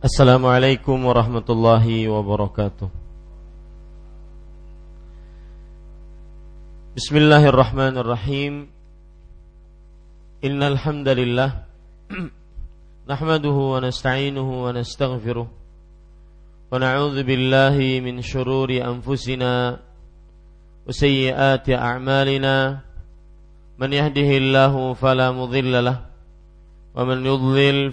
Assalamualaikum warahmatullahi wabarakatuh. Bismillahirrahmanirrahim. Innal hamdalillah nahmaduhu wa nasta'inuhu wa nastaghfiruh. Wa billahi min shururi anfusina wa sayyiati a'malina. Man yahdihillahu fala wa man yudlil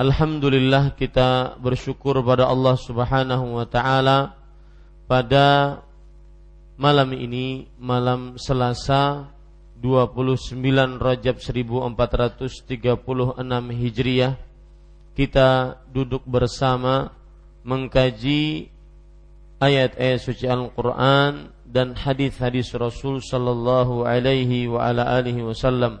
Alhamdulillah kita bersyukur pada Allah Subhanahu wa taala pada malam ini malam Selasa 29 Rajab 1436 Hijriah. Kita duduk bersama mengkaji ayat-ayat suci Al-Qur'an dan hadis-hadis Rasul sallallahu alaihi wa ala alihi wasallam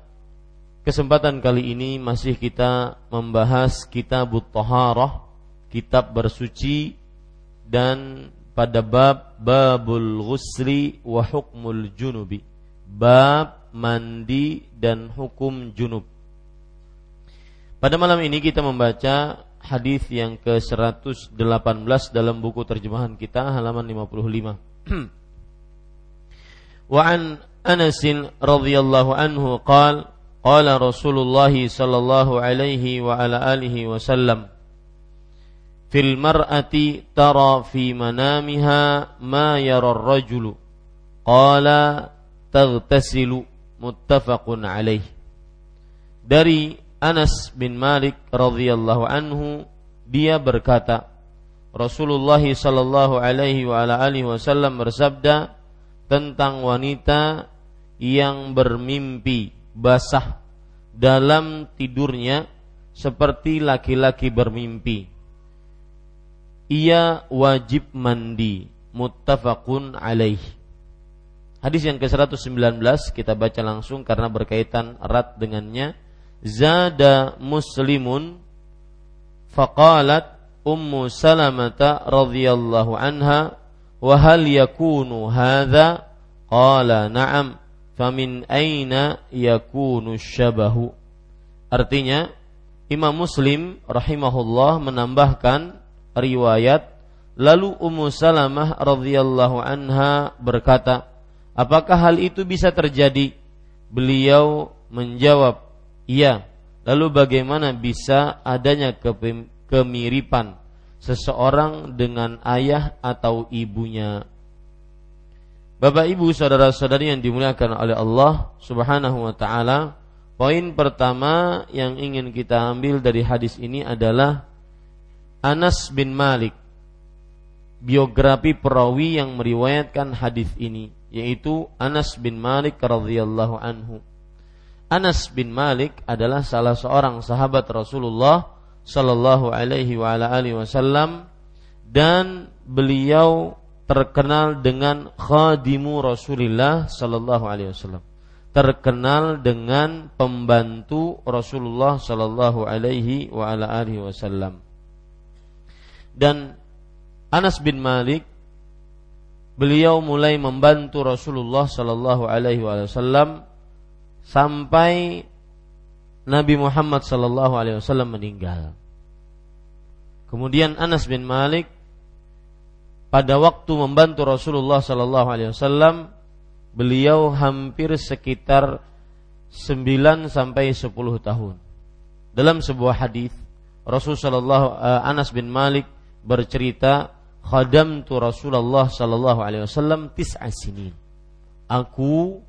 Kesempatan kali ini masih kita membahas kitab Taharah, kitab bersuci dan pada bab babul ghusli wa hukmul junubi. Bab mandi dan hukum junub. Pada malam ini kita membaca hadis yang ke-118 dalam buku terjemahan kita halaman 55. Wa an Anas radhiyallahu anhu qala Qala Rasulullah sallallahu alaihi wa ala al-Mar'ati tara fi manamiha ma yara ar-rajulu Qala taghtasilu muttafaqun عليه. Dari Anas bin Malik radhiyallahu anhu dia berkata Rasulullah sallallahu alaihi wa ala alihi wasallam bersabda tentang wanita yang bermimpi basah dalam tidurnya seperti laki-laki bermimpi. Ia wajib mandi, muttafaqun alaih. Hadis yang ke-119 kita baca langsung karena berkaitan erat dengannya. Zada muslimun faqalat Ummu Salamata radhiyallahu anha wa hal yakunu hadha qala na'am famin aina yakunu syabahu? Artinya Imam Muslim rahimahullah menambahkan riwayat lalu Ummu Salamah radhiyallahu anha berkata apakah hal itu bisa terjadi? Beliau menjawab iya. Lalu bagaimana bisa adanya kemiripan seseorang dengan ayah atau ibunya? Bapak Ibu saudara-saudari yang dimuliakan oleh Allah Subhanahu wa taala, poin pertama yang ingin kita ambil dari hadis ini adalah Anas bin Malik biografi perawi yang meriwayatkan hadis ini yaitu Anas bin Malik radhiyallahu anhu. Anas bin Malik adalah salah seorang sahabat Rasulullah sallallahu alaihi wasallam dan beliau terkenal dengan khadimu Rasulullah sallallahu alaihi wasallam. Terkenal dengan pembantu Rasulullah sallallahu alaihi wa ala alihi wasallam. Dan Anas bin Malik beliau mulai membantu Rasulullah sallallahu alaihi wasallam sampai Nabi Muhammad sallallahu alaihi wasallam meninggal. Kemudian Anas bin Malik pada waktu membantu Rasulullah Sallallahu Alaihi Wasallam beliau hampir sekitar 9 sampai 10 tahun. Dalam sebuah hadis Rasul Sallallahu uh, Anas bin Malik bercerita khadam tu Rasulullah Sallallahu Alaihi Wasallam tis'a sinin. Aku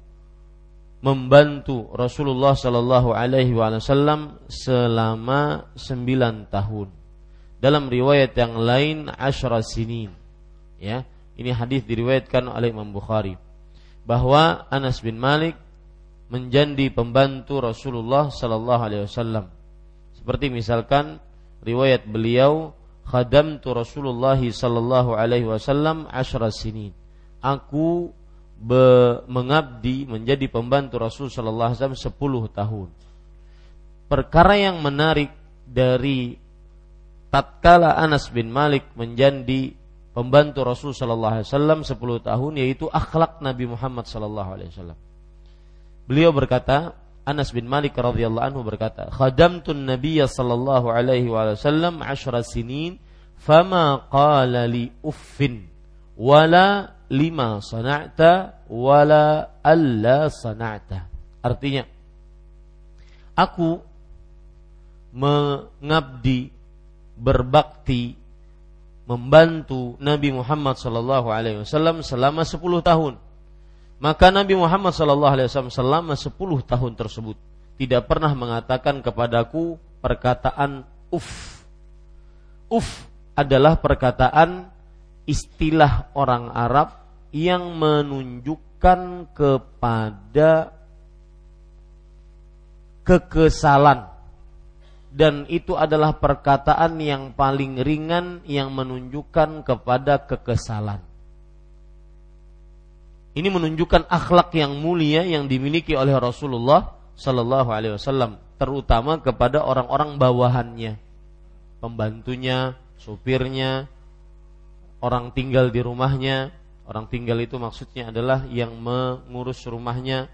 membantu Rasulullah Sallallahu Alaihi Wasallam selama 9 tahun. Dalam riwayat yang lain asyra sinin ya. Ini hadis diriwayatkan oleh Imam Bukhari bahwa Anas bin Malik menjadi pembantu Rasulullah sallallahu alaihi wasallam. Seperti misalkan riwayat beliau khadamtu Rasulullah sallallahu alaihi wasallam asyra sinin. Aku mengabdi menjadi pembantu Rasul sallallahu alaihi wasallam 10 tahun. Perkara yang menarik dari tatkala Anas bin Malik menjadi pembantu Rasul Shallallahu Alaihi Wasallam 10 tahun yaitu akhlak Nabi Muhammad Shallallahu Alaihi Wasallam. Beliau berkata, Anas bin Malik radhiyallahu anhu berkata, "Khadamtun Nabiy sallallahu alaihi wasallam 10 sinin, fama qala li uffin wala lima sana'ta wala alla sana'ta." Artinya, aku mengabdi berbakti membantu Nabi Muhammad sallallahu alaihi wasallam selama 10 tahun. Maka Nabi Muhammad sallallahu alaihi wasallam selama 10 tahun tersebut tidak pernah mengatakan kepadaku perkataan uf. Uf adalah perkataan istilah orang Arab yang menunjukkan kepada kekesalan dan itu adalah perkataan yang paling ringan yang menunjukkan kepada kekesalan. Ini menunjukkan akhlak yang mulia yang dimiliki oleh Rasulullah Sallallahu Alaihi Wasallam, terutama kepada orang-orang bawahannya, pembantunya, supirnya, orang tinggal di rumahnya. Orang tinggal itu maksudnya adalah yang mengurus rumahnya,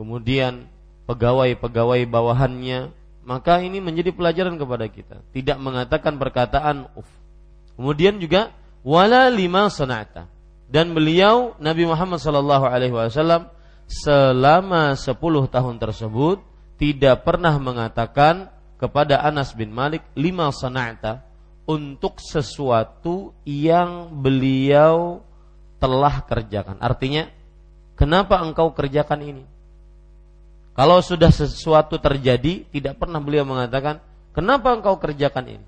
kemudian pegawai-pegawai bawahannya, maka ini menjadi pelajaran kepada kita. Tidak mengatakan perkataan uf. Kemudian juga wala lima sanata. Dan beliau Nabi Muhammad wasallam selama 10 tahun tersebut tidak pernah mengatakan kepada Anas bin Malik lima sanata untuk sesuatu yang beliau telah kerjakan. Artinya, kenapa engkau kerjakan ini? Kalau sudah sesuatu terjadi, tidak pernah beliau mengatakan, "Kenapa engkau kerjakan ini?"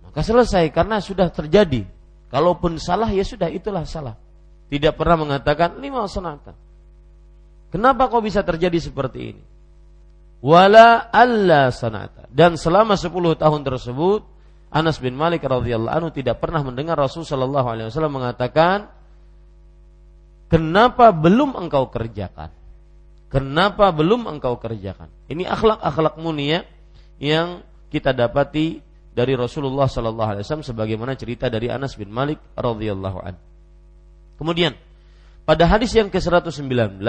Maka selesai karena sudah terjadi. Kalaupun salah ya sudah itulah salah. Tidak pernah mengatakan lima sonata. Kenapa kau bisa terjadi seperti ini? Wala alla sanata. Dan selama 10 tahun tersebut Anas bin Malik radhiyallahu anhu tidak pernah mendengar Rasul sallallahu alaihi wasallam mengatakan Kenapa belum engkau kerjakan? Kenapa belum engkau kerjakan? Ini akhlak-akhlak mulia yang kita dapati dari Rasulullah sallallahu alaihi wasallam sebagaimana cerita dari Anas bin Malik radhiyallahu an. Kemudian pada hadis yang ke-119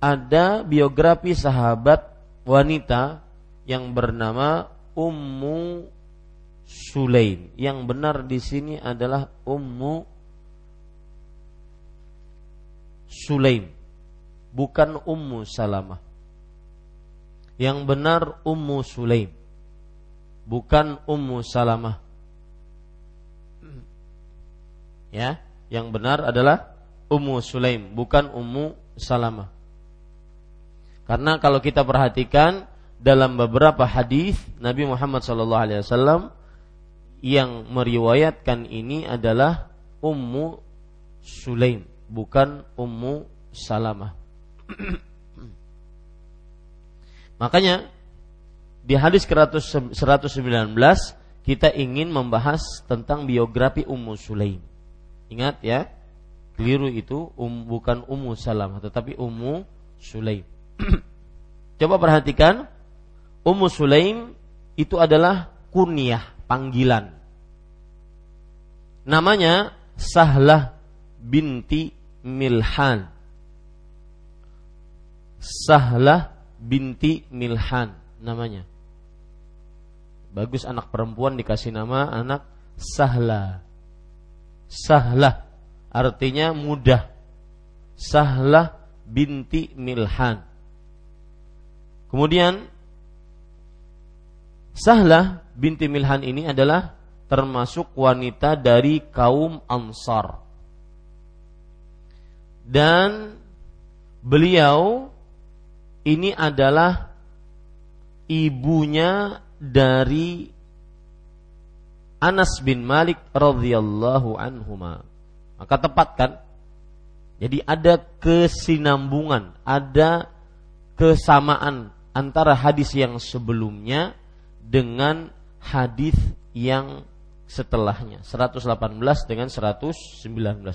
ada biografi sahabat wanita yang bernama Ummu Sulaim. Yang benar di sini adalah Ummu Sulaim bukan Ummu Salamah. Yang benar Ummu Sulaim. Bukan Ummu Salamah. Ya, yang benar adalah Ummu Sulaim, bukan Ummu Salamah. Karena kalau kita perhatikan dalam beberapa hadis Nabi Muhammad SAW yang meriwayatkan ini adalah Ummu Sulaim, bukan Ummu Salamah. Makanya di hadis ke-119 kita ingin membahas tentang biografi Ummu Sulaim. Ingat ya, keliru itu um, bukan Ummu Salamah tetapi Ummu Sulaim. Coba perhatikan Ummu Sulaim itu adalah kunyah, panggilan. Namanya Sahlah binti Milhan. Sahlah binti Milhan namanya. Bagus anak perempuan dikasih nama anak Sahla. Sahlah artinya mudah. Sahlah binti Milhan. Kemudian Sahlah binti Milhan ini adalah termasuk wanita dari kaum Ansar. Dan beliau ini adalah ibunya dari Anas bin Malik radhiyallahu anhuma. Maka tepat kan? Jadi ada kesinambungan, ada kesamaan antara hadis yang sebelumnya dengan hadis yang setelahnya 118 dengan 119.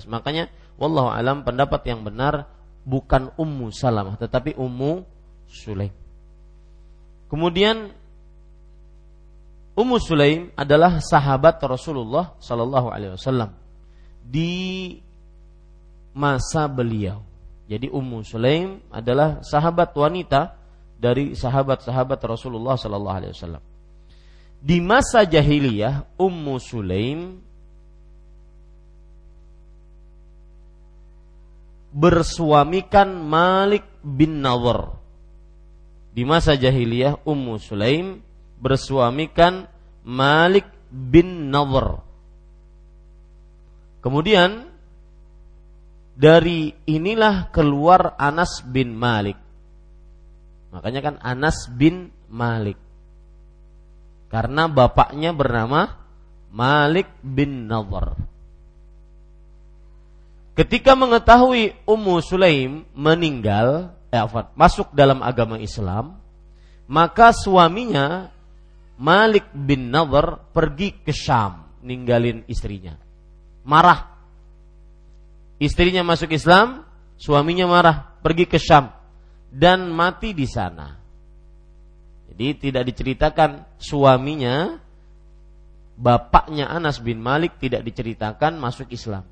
Makanya wallahu alam pendapat yang benar bukan Ummu Salamah tetapi Ummu Sulaim. Kemudian Ummu Sulaim adalah sahabat Rasulullah sallallahu alaihi wasallam di masa beliau. Jadi Ummu Sulaim adalah sahabat wanita dari sahabat-sahabat Rasulullah sallallahu alaihi wasallam. Di masa jahiliyah Ummu Sulaim bersuamikan Malik bin Nawar. Di masa jahiliyah Ummu Sulaim bersuamikan Malik bin Nawar. Kemudian dari inilah keluar Anas bin Malik. Makanya kan Anas bin Malik. Karena bapaknya bernama Malik bin Nadhr. Ketika mengetahui Ummu Sulaim meninggal, eh, masuk dalam agama Islam, maka suaminya Malik bin Nadhr pergi ke Syam, ninggalin istrinya marah. Istrinya masuk Islam, suaminya marah, pergi ke Syam dan mati di sana. Jadi tidak diceritakan suaminya bapaknya Anas bin Malik tidak diceritakan masuk Islam.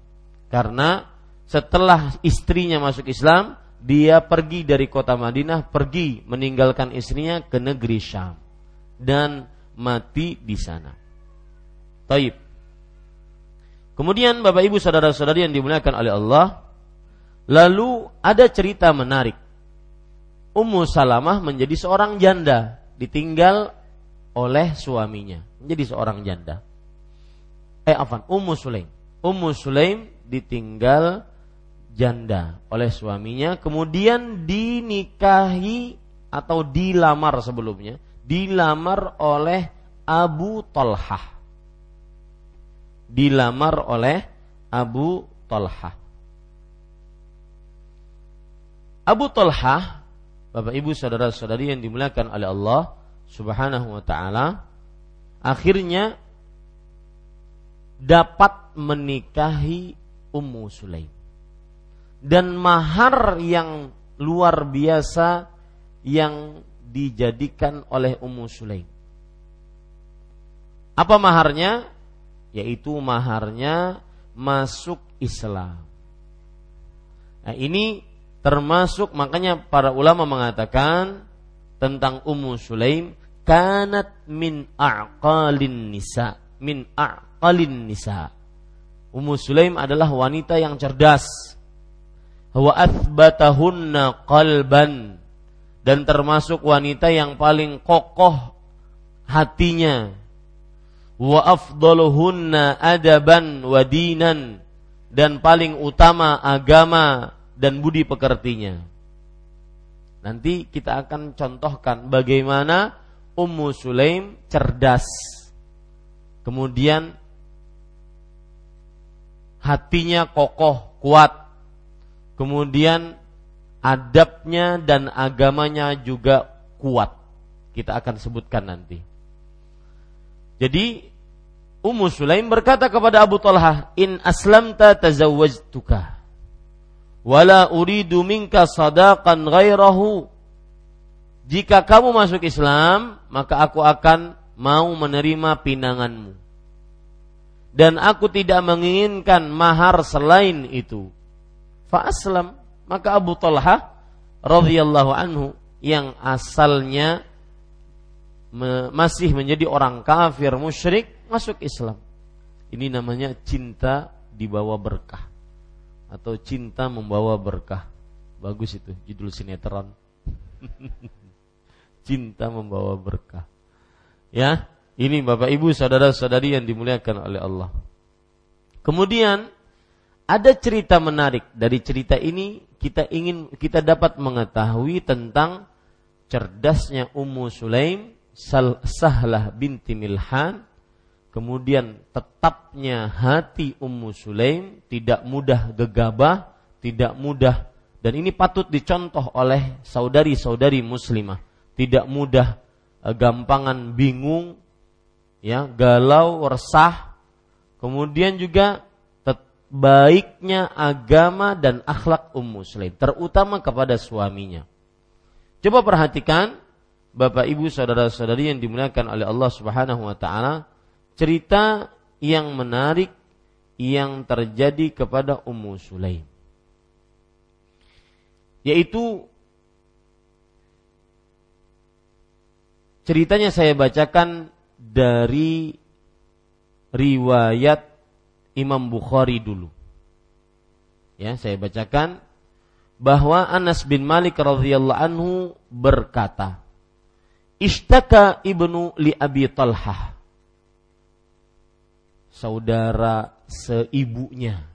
Karena setelah istrinya masuk Islam, dia pergi dari kota Madinah, pergi meninggalkan istrinya ke negeri Syam dan mati di sana. Taib. Kemudian Bapak Ibu saudara-saudari yang dimuliakan oleh Allah, lalu ada cerita menarik. Ummu Salamah menjadi seorang janda, ditinggal oleh suaminya, menjadi seorang janda. Eh afan, Ummu Sulaim. Ummu Sulaim ditinggal janda oleh suaminya, kemudian dinikahi atau dilamar sebelumnya, dilamar oleh Abu Talhah dilamar oleh Abu Talha. Abu Talha, Bapak Ibu saudara-saudari yang dimuliakan oleh Allah Subhanahu wa taala, akhirnya dapat menikahi Ummu Sulaim. Dan mahar yang luar biasa yang dijadikan oleh Ummu Sulaim. Apa maharnya? yaitu maharnya masuk Islam. Nah, ini termasuk makanya para ulama mengatakan tentang Ummu Sulaim kanat min aqalin nisa min aqalin nisa Ummu Sulaim adalah wanita yang cerdas wa athbatahunna qalban dan termasuk wanita yang paling kokoh hatinya wa afdaluhunna adaban wa dinan dan paling utama agama dan budi pekertinya. Nanti kita akan contohkan bagaimana Ummu Sulaim cerdas. Kemudian hatinya kokoh, kuat. Kemudian adabnya dan agamanya juga kuat. Kita akan sebutkan nanti. Jadi Ummu Sulaim berkata kepada Abu Talha, "In aslamta tazawwajtuka." Wala uridu minka sadaqan ghairahu. Jika kamu masuk Islam, maka aku akan mau menerima pinanganmu. Dan aku tidak menginginkan mahar selain itu. Fa aslam, maka Abu Talha radhiyallahu anhu yang asalnya masih menjadi orang kafir musyrik masuk Islam. Ini namanya cinta dibawa berkah atau cinta membawa berkah. Bagus itu judul sinetron. cinta membawa berkah. Ya, ini Bapak Ibu saudara-saudari yang dimuliakan oleh Allah. Kemudian ada cerita menarik. Dari cerita ini kita ingin kita dapat mengetahui tentang cerdasnya Ummu Sulaim Sahlah binti Milhan. Kemudian tetapnya hati Ummu Sulaim tidak mudah gegabah, tidak mudah dan ini patut dicontoh oleh saudari-saudari muslimah, tidak mudah eh, gampangan bingung, ya, galau, resah. Kemudian juga baiknya agama dan akhlak Ummu Sulaim, terutama kepada suaminya. Coba perhatikan Bapak Ibu saudara-saudari yang dimuliakan oleh Allah Subhanahu wa taala, cerita yang menarik yang terjadi kepada Ummu Sulaim. Yaitu ceritanya saya bacakan dari riwayat Imam Bukhari dulu. Ya, saya bacakan bahwa Anas bin Malik radhiyallahu anhu berkata, "Ishtaka ibnu li Abi Talhah." saudara seibunya.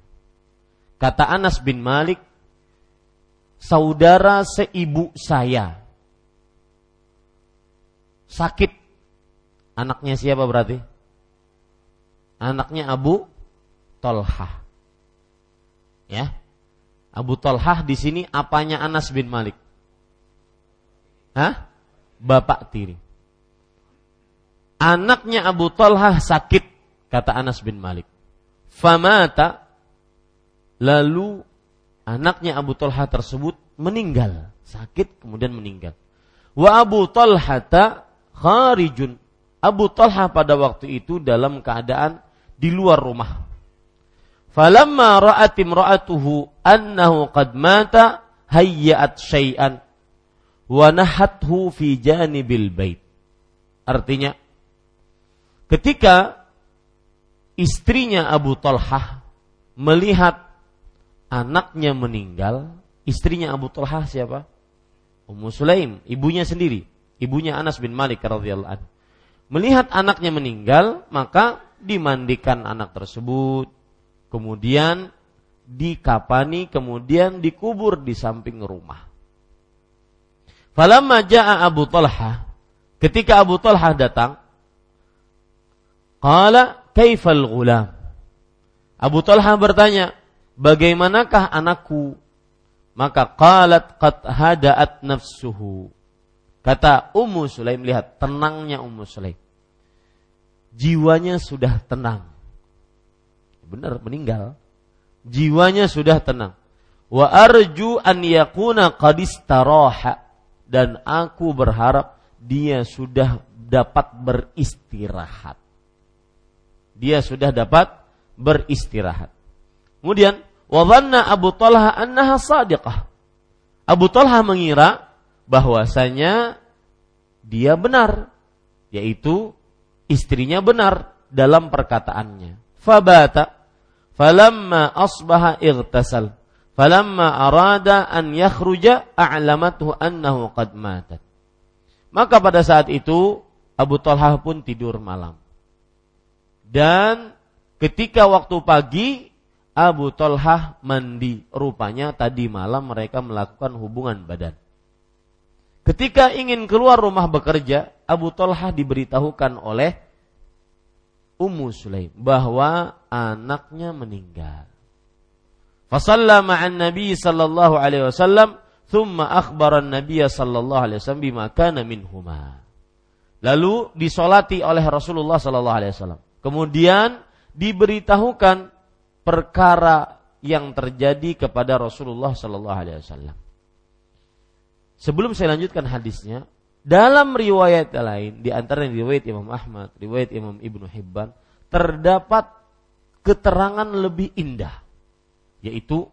Kata Anas bin Malik, saudara seibu saya sakit. Anaknya siapa berarti? Anaknya Abu Tolhah. Ya. Abu Tolhah di sini apanya Anas bin Malik? Hah? Bapak tiri. Anaknya Abu Tolhah sakit kata Anas bin Malik. Famata lalu anaknya Abu Talha tersebut meninggal, sakit kemudian meninggal. Wa Abu Talha kharijun. Abu Talha pada waktu itu dalam keadaan di luar rumah. Falamma ra'at imra'atuhu annahu qad mata hayyat syai'an wa nahathu fi janibil bait. Artinya ketika istrinya Abu Talhah melihat anaknya meninggal, istrinya Abu Talhah siapa? Ummu Sulaim, ibunya sendiri, ibunya Anas bin Malik radhiyallahu. Melihat anaknya meninggal, maka dimandikan anak tersebut, kemudian dikapani, kemudian dikubur di samping rumah. Falamma jaa Abu Talhah, ketika Abu Talhah datang, qala kaifal gulam? Abu Talha bertanya, bagaimanakah anakku? Maka qalat qad hada'at nafsuhu. Kata Ummu Sulaim, lihat tenangnya Ummu Sulaim. Jiwanya sudah tenang. Benar, meninggal. Jiwanya sudah tenang. Wa arju an yakuna qad dan aku berharap dia sudah dapat beristirahat dia sudah dapat beristirahat. Kemudian wadhanna Abu Talha annaha sadiqah. Abu Talha mengira bahwasanya dia benar, yaitu istrinya benar dalam perkataannya. Fabata falamma asbaha irtasal Falamma arada an yakhruja a'lamathu annahu qad matat. Maka pada saat itu Abu Talha pun tidur malam. Dan ketika waktu pagi Abu Talha mandi. Rupanya tadi malam mereka melakukan hubungan badan. Ketika ingin keluar rumah bekerja, Abu Talha diberitahukan oleh Ummu Sulaim bahwa anaknya meninggal. Fasalla ma'an Nabi sallallahu alaihi wasallam thumma akhbara Nabi sallallahu alaihi wasallam bima kana minhuma. Lalu disolati oleh Rasulullah sallallahu alaihi wasallam. Kemudian diberitahukan perkara yang terjadi kepada Rasulullah sallallahu alaihi wasallam. Sebelum saya lanjutkan hadisnya, dalam riwayat lain di antara riwayat Imam Ahmad, riwayat Imam Ibnu Hibban terdapat keterangan lebih indah yaitu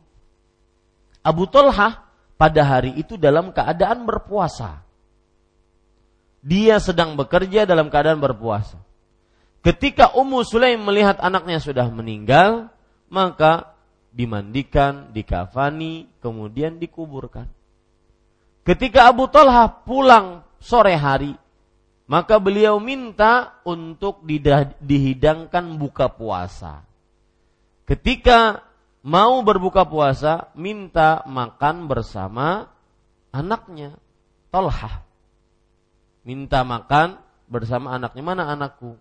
Abu Talha pada hari itu dalam keadaan berpuasa. Dia sedang bekerja dalam keadaan berpuasa. Ketika Ummu Sulaim melihat anaknya sudah meninggal, maka dimandikan, dikafani, kemudian dikuburkan. Ketika Abu Talha pulang sore hari, maka beliau minta untuk dihidangkan buka puasa. Ketika mau berbuka puasa minta makan bersama anaknya Tolhah minta makan bersama anaknya. Mana anakku?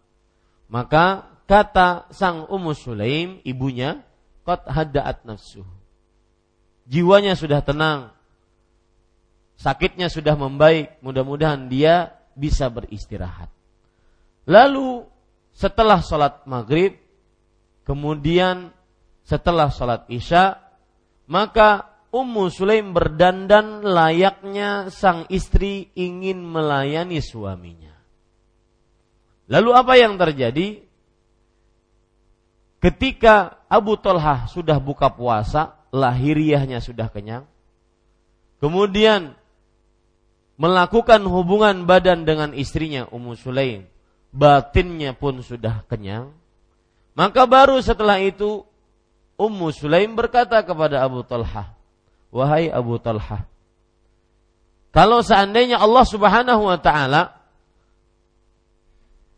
Maka kata sang Ummu Sulaim ibunya qad haddaat nafsu jiwanya sudah tenang sakitnya sudah membaik mudah-mudahan dia bisa beristirahat lalu setelah sholat maghrib kemudian setelah sholat isya, maka Ummu Sulaim berdandan layaknya sang istri ingin melayani suaminya. Lalu apa yang terjadi? Ketika Abu Talha sudah buka puasa, lahiriahnya sudah kenyang. Kemudian melakukan hubungan badan dengan istrinya Ummu Sulaim, batinnya pun sudah kenyang. Maka baru setelah itu Ummu Sulaim berkata kepada Abu Talha, "Wahai Abu Talha, kalau seandainya Allah Subhanahu wa taala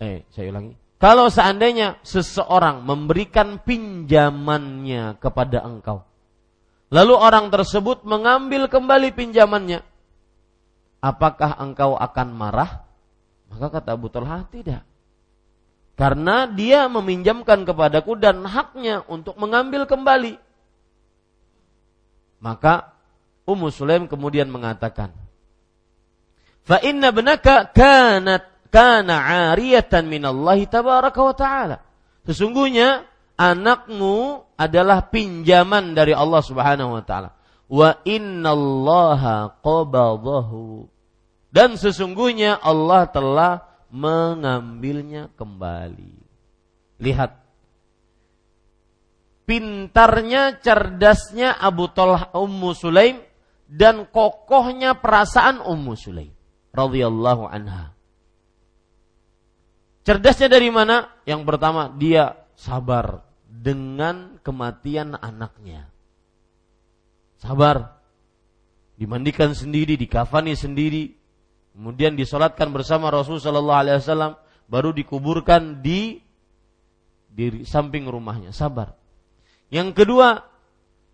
eh saya ulangi, kalau seandainya seseorang memberikan pinjamannya kepada engkau, lalu orang tersebut mengambil kembali pinjamannya, apakah engkau akan marah?" Maka kata Abu Talha, "Tidak." Karena dia meminjamkan kepadaku dan haknya untuk mengambil kembali. Maka Ummu Sulaim kemudian mengatakan, "Fa inna benaka kanat kana 'ariyatan minallahi tabaraka wa ta'ala." Sesungguhnya anakmu adalah pinjaman dari Allah Subhanahu wa taala. Wa innallaha qabadahu. Dan sesungguhnya Allah telah mengambilnya kembali. Lihat. Pintarnya, cerdasnya Abu Talha Ummu Sulaim dan kokohnya perasaan Ummu Sulaim radhiyallahu anha. Cerdasnya dari mana? Yang pertama, dia sabar dengan kematian anaknya. Sabar. Dimandikan sendiri, dikafani sendiri, kemudian disolatkan bersama Rasul Shallallahu Alaihi Wasallam, baru dikuburkan di di samping rumahnya. Sabar. Yang kedua,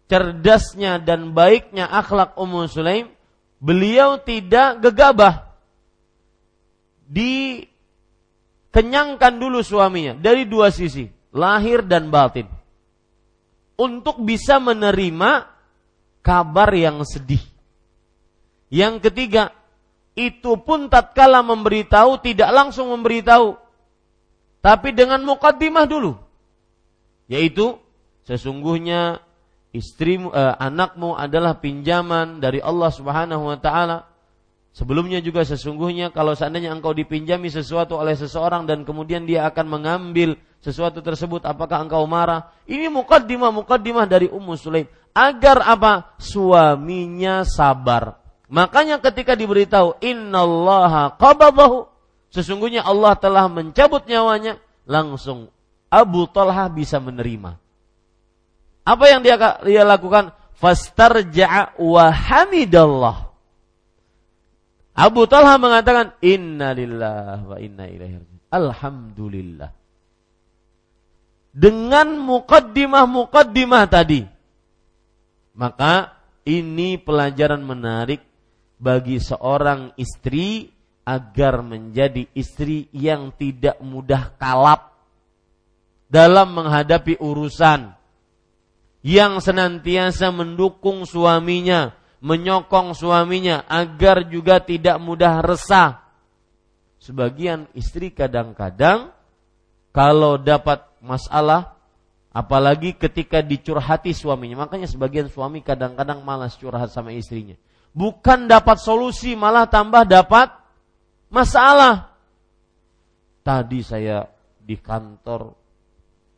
cerdasnya dan baiknya akhlak Ummu Sulaim, beliau tidak gegabah. Dikenyangkan dulu suaminya dari dua sisi, lahir dan batin. Untuk bisa menerima kabar yang sedih. Yang ketiga, itu pun tatkala memberitahu tidak langsung memberitahu. Tapi dengan mukaddimah dulu. Yaitu sesungguhnya istrimu eh, anakmu adalah pinjaman dari Allah Subhanahu wa taala. Sebelumnya juga sesungguhnya kalau seandainya engkau dipinjami sesuatu oleh seseorang dan kemudian dia akan mengambil sesuatu tersebut apakah engkau marah? Ini mukaddimah mukaddimah dari Ummu Sulaim. Agar apa? Suaminya sabar Makanya ketika diberitahu innallaha qabadahu sesungguhnya Allah telah mencabut nyawanya, langsung Abu Talha bisa menerima. Apa yang dia dia lakukan? fastarja'a wa hamidallah. Abu Talha mengatakan inna lillah wa inna ilaihi Alhamdulillah. Dengan mukaddimah-mukaddimah tadi. Maka ini pelajaran menarik bagi seorang istri agar menjadi istri yang tidak mudah kalap dalam menghadapi urusan yang senantiasa mendukung suaminya, menyokong suaminya agar juga tidak mudah resah. Sebagian istri kadang-kadang kalau dapat masalah apalagi ketika dicurhati suaminya. Makanya sebagian suami kadang-kadang malas curhat sama istrinya. Bukan dapat solusi, malah tambah dapat masalah. Tadi saya di kantor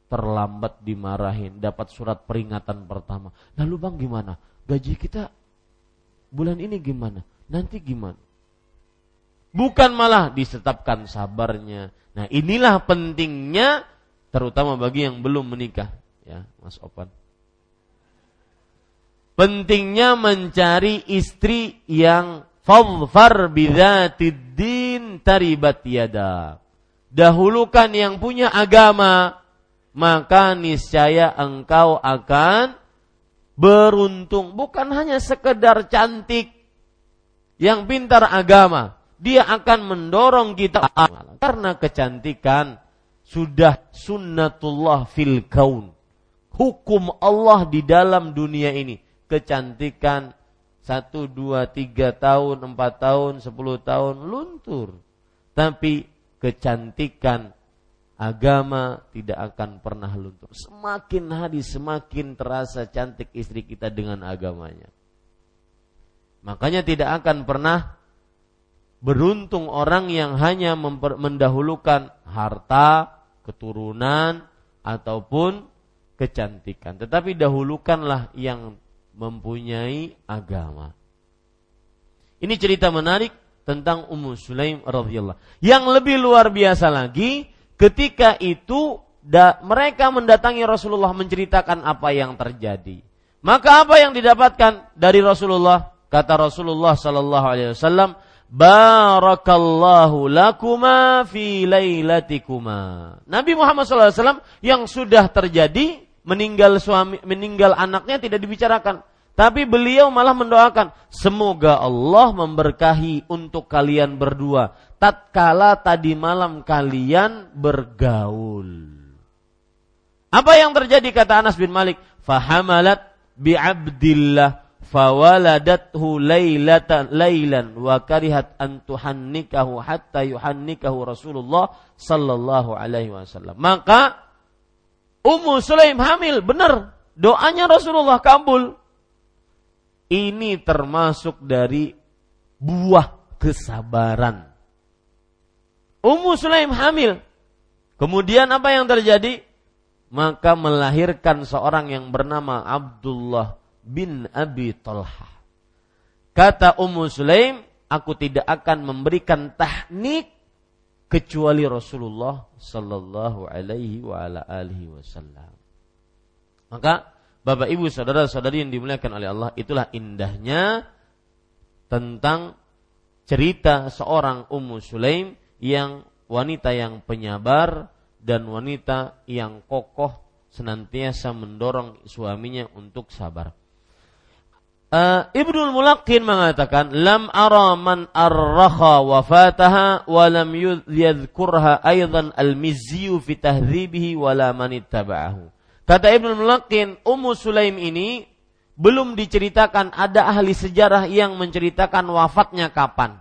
terlambat dimarahin, dapat surat peringatan pertama. Lalu bang gimana? Gaji kita bulan ini gimana? Nanti gimana? Bukan malah disetapkan sabarnya. Nah inilah pentingnya terutama bagi yang belum menikah. Ya, Mas Opan. Pentingnya mencari istri yang fadfar bidzatiddin taribat yada. Dahulukan yang punya agama, maka niscaya engkau akan beruntung. Bukan hanya sekedar cantik yang pintar agama. Dia akan mendorong kita karena kecantikan sudah sunnatullah fil kaun. Hukum Allah di dalam dunia ini. Kecantikan satu, dua, tiga tahun, empat tahun, sepuluh tahun luntur. Tapi kecantikan agama tidak akan pernah luntur. Semakin hari semakin terasa cantik istri kita dengan agamanya. Makanya tidak akan pernah beruntung orang yang hanya mendahulukan harta, keturunan ataupun kecantikan. Tetapi dahulukanlah yang mempunyai agama. Ini cerita menarik tentang Ummu Sulaim radhiyallahu. Yang lebih luar biasa lagi, Ketika itu da, mereka mendatangi Rasulullah menceritakan apa yang terjadi. Maka apa yang didapatkan dari Rasulullah? Kata Rasulullah sallallahu alaihi wasallam, Barakallahu lakuma fi lailatikuma. Nabi Muhammad SAW yang sudah terjadi meninggal suami meninggal anaknya tidak dibicarakan. Tapi beliau malah mendoakan, semoga Allah memberkahi untuk kalian berdua. Tatkala tadi malam kalian bergaul. Apa yang terjadi kata Anas bin Malik? Fahamalat bi Abdillah fawaladathu lailatan lailan wa karihat an tuhannikahu hatta yuhannikahu Rasulullah sallallahu alaihi wasallam. Maka Ummu Sulaim hamil, benar. Doanya Rasulullah kabul ini termasuk dari buah kesabaran. Ummu Sulaim hamil. Kemudian apa yang terjadi? Maka melahirkan seorang yang bernama Abdullah bin Abi Talha. Kata Ummu Sulaim, aku tidak akan memberikan tahnik kecuali Rasulullah sallallahu alaihi wa ala alihi wasallam. Maka Bapak Ibu saudara-saudari yang dimuliakan oleh Allah, itulah indahnya tentang cerita seorang Ummu Sulaim yang wanita yang penyabar dan wanita yang kokoh senantiasa mendorong suaminya untuk sabar. Uh, Ibnul Mulaqin mengatakan lam ara man arraha wafataha wa lam yadhkurha aidan al-mizzi fi tahdhibihi wa la man ittaba'ahu. Kata Ibnu Mulakin, Ummu Sulaim ini belum diceritakan ada ahli sejarah yang menceritakan wafatnya kapan.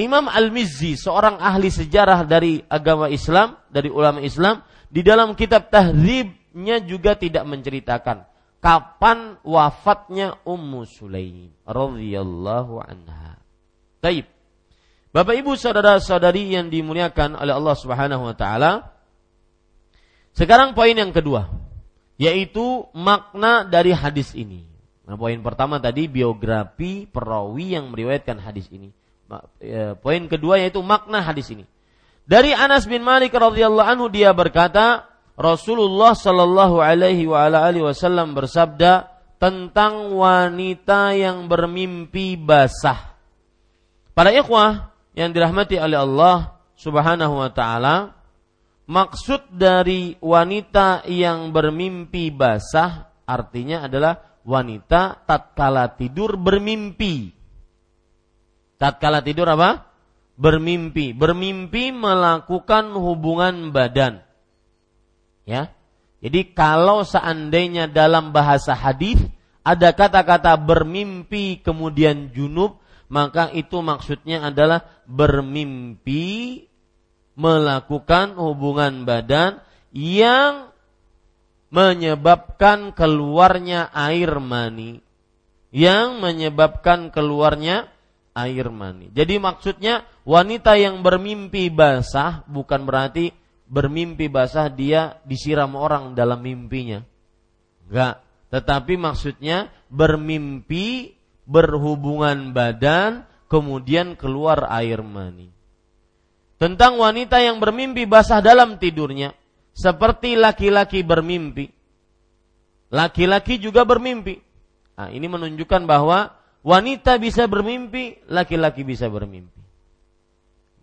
Imam Al-Mizzi, seorang ahli sejarah dari agama Islam, dari ulama Islam, di dalam kitab Tahdzibnya juga tidak menceritakan kapan wafatnya Ummu Sulaim radhiyallahu anha. Taib. Bapak Ibu saudara-saudari yang dimuliakan oleh Allah Subhanahu wa taala, sekarang poin yang kedua, yaitu makna dari hadis ini. Nah, poin pertama tadi biografi perawi yang meriwayatkan hadis ini. Ya, poin kedua yaitu makna hadis ini. Dari Anas bin Malik radhiyallahu anhu dia berkata, Rasulullah sallallahu alaihi wasallam bersabda, tentang wanita yang bermimpi basah. Para ikhwah yang dirahmati oleh Allah Subhanahu wa taala, maksud dari wanita yang bermimpi basah artinya adalah wanita tatkala tidur bermimpi. Tatkala tidur apa? Bermimpi. Bermimpi melakukan hubungan badan. Ya. Jadi kalau seandainya dalam bahasa hadis ada kata-kata bermimpi kemudian junub, maka itu maksudnya adalah bermimpi melakukan hubungan badan yang menyebabkan keluarnya air mani. Yang menyebabkan keluarnya air mani. Jadi maksudnya wanita yang bermimpi basah bukan berarti bermimpi basah dia disiram orang dalam mimpinya. Enggak. Tetapi maksudnya bermimpi berhubungan badan kemudian keluar air mani. Tentang wanita yang bermimpi basah dalam tidurnya seperti laki-laki bermimpi. Laki-laki juga bermimpi. Nah, ini menunjukkan bahwa wanita bisa bermimpi, laki-laki bisa bermimpi.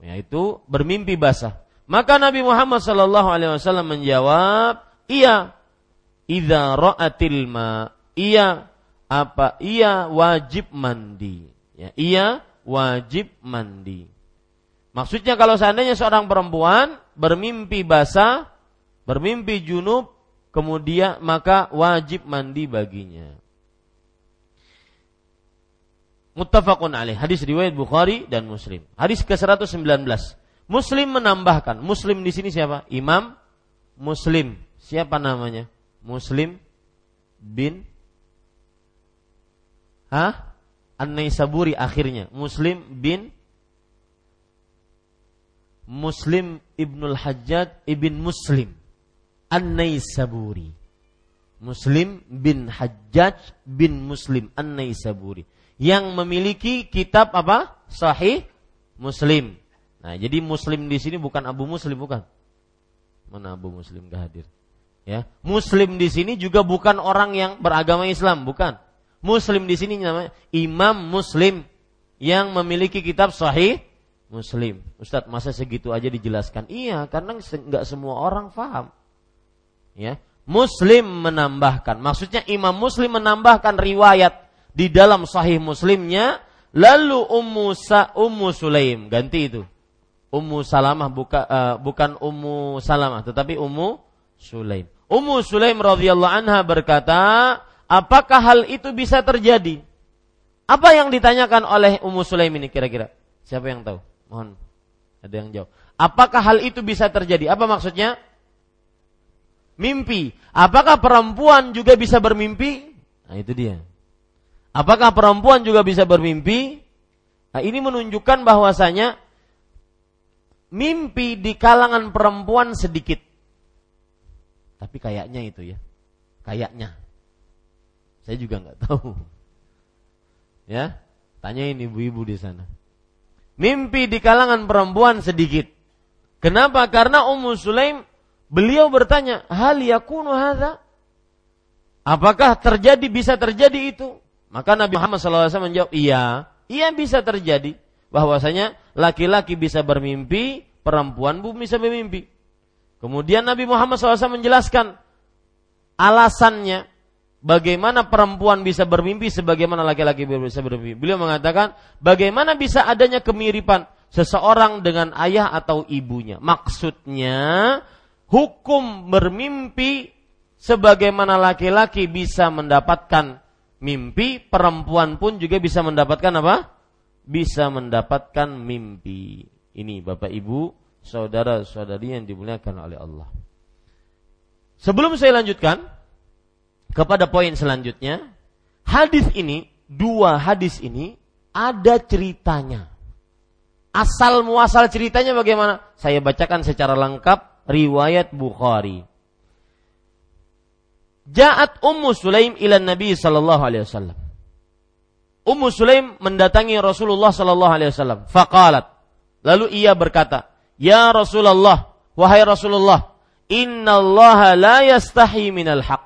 Yaitu bermimpi basah. Maka Nabi Muhammad sallallahu alaihi wasallam menjawab, "Iya. Idza ra'atil ma." Iya. Apa? Iya wajib mandi. Ya, iya wajib mandi. Maksudnya kalau seandainya seorang perempuan bermimpi basah, bermimpi junub, kemudian maka wajib mandi baginya. Muttafaqun alaih. Hadis riwayat Bukhari dan Muslim. Hadis ke-119. Muslim menambahkan, Muslim di sini siapa? Imam Muslim. Siapa namanya? Muslim bin Hah? An-Naisaburi akhirnya. Muslim bin Muslim Ibnul Hajjaj Ibn Muslim An-Naisaburi. Muslim bin Hajjaj bin Muslim An-Naisaburi yang memiliki kitab apa? Sahih Muslim. Nah, jadi muslim di sini bukan Abu Muslim bukan. Mana Abu Muslim gak hadir? Ya, muslim di sini juga bukan orang yang beragama Islam, bukan. Muslim di sini namanya Imam Muslim yang memiliki kitab Sahih Muslim. Ustadz, masa segitu aja dijelaskan? Iya, karena nggak semua orang paham. Ya, Muslim menambahkan, maksudnya Imam Muslim menambahkan riwayat di dalam Sahih Muslimnya, lalu Ummu Sa Sulaim ganti itu. Ummu Salamah buka, uh, bukan Ummu Salamah tetapi Ummu Sulaim. Ummu Sulaim radhiyallahu anha berkata, apakah hal itu bisa terjadi? Apa yang ditanyakan oleh Ummu Sulaim ini kira-kira? Siapa yang tahu? Mohon ada yang jawab. Apakah hal itu bisa terjadi? Apa maksudnya? Mimpi. Apakah perempuan juga bisa bermimpi? Nah, itu dia. Apakah perempuan juga bisa bermimpi? Nah, ini menunjukkan bahwasanya mimpi di kalangan perempuan sedikit. Tapi kayaknya itu ya. Kayaknya. Saya juga nggak tahu. Ya, tanyain ibu-ibu di sana. Mimpi di kalangan perempuan sedikit. Kenapa? Karena Ummu Sulaim beliau bertanya, "Hal yakunu hadza?" Apakah terjadi bisa terjadi itu? Maka Nabi Muhammad SAW menjawab, "Iya, iya bisa terjadi." Bahwasanya laki-laki bisa bermimpi, perempuan pun bisa bermimpi. Kemudian Nabi Muhammad SAW menjelaskan alasannya bagaimana perempuan bisa bermimpi sebagaimana laki-laki bisa bermimpi. Beliau mengatakan bagaimana bisa adanya kemiripan seseorang dengan ayah atau ibunya. Maksudnya hukum bermimpi sebagaimana laki-laki bisa mendapatkan mimpi, perempuan pun juga bisa mendapatkan apa? Bisa mendapatkan mimpi. Ini Bapak Ibu, saudara-saudari yang dimuliakan oleh Allah. Sebelum saya lanjutkan kepada poin selanjutnya, hadis ini, dua hadis ini ada ceritanya. Asal muasal ceritanya bagaimana? Saya bacakan secara lengkap riwayat Bukhari. Ja'at Ummu Sulaim ila Nabi sallallahu alaihi wasallam. Ummu Sulaim mendatangi Rasulullah sallallahu alaihi wasallam. Faqalat. Lalu ia berkata, "Ya Rasulullah, wahai Rasulullah, innallaha la yastahi minal haq."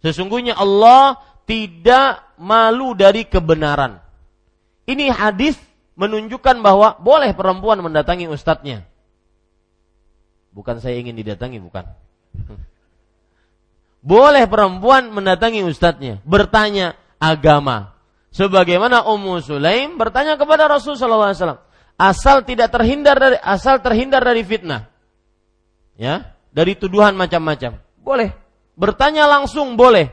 Sesungguhnya Allah tidak malu dari kebenaran. Ini hadis menunjukkan bahwa boleh perempuan mendatangi ustadznya. Bukan saya ingin didatangi, bukan. Boleh perempuan mendatangi ustadznya, bertanya agama. Sebagaimana Ummu Sulaim bertanya kepada Rasul sallallahu alaihi wasallam, asal tidak terhindar dari asal terhindar dari fitnah. Ya, dari tuduhan macam-macam. Boleh. Bertanya langsung boleh.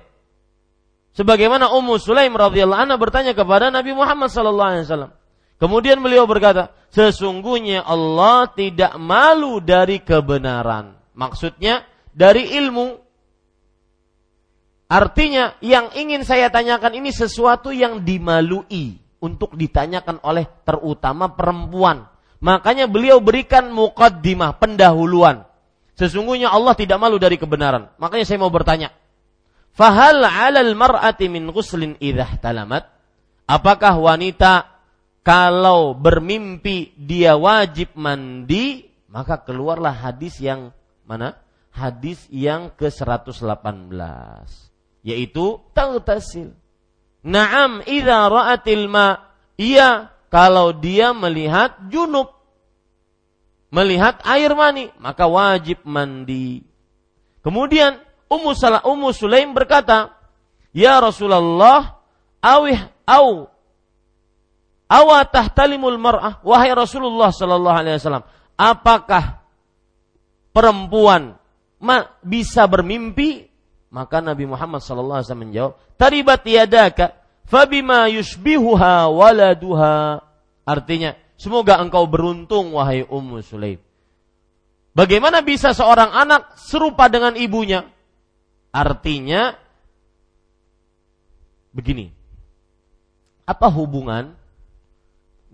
Sebagaimana Ummu Sulaim radhiyallahu anha bertanya kepada Nabi Muhammad sallallahu alaihi wasallam. Kemudian beliau berkata, sesungguhnya Allah tidak malu dari kebenaran. Maksudnya dari ilmu. Artinya yang ingin saya tanyakan ini sesuatu yang dimalui untuk ditanyakan oleh terutama perempuan. Makanya beliau berikan muqaddimah, pendahuluan. Sesungguhnya Allah tidak malu dari kebenaran. Makanya saya mau bertanya. Fahal 'alal mar'ati min ghuslin idah talamat? Apakah wanita kalau bermimpi dia wajib mandi, maka keluarlah hadis yang mana? Hadis yang ke-118 yaitu taghtasil. Naam idza ra'atil ma iya kalau dia melihat junub melihat air mani, maka wajib mandi. Kemudian Ummu Salah Ummu Sulaim berkata, "Ya Rasulullah, awih au awa tahtalimul mar'ah wahai Rasulullah sallallahu alaihi wasallam, apakah perempuan ma bisa bermimpi?" Maka Nabi Muhammad sallallahu alaihi wasallam menjawab, "Taribat yadaka fabima yushbihuha waladuha." Artinya, Semoga engkau beruntung wahai Ummu Sulaim. Bagaimana bisa seorang anak serupa dengan ibunya? Artinya begini. Apa hubungan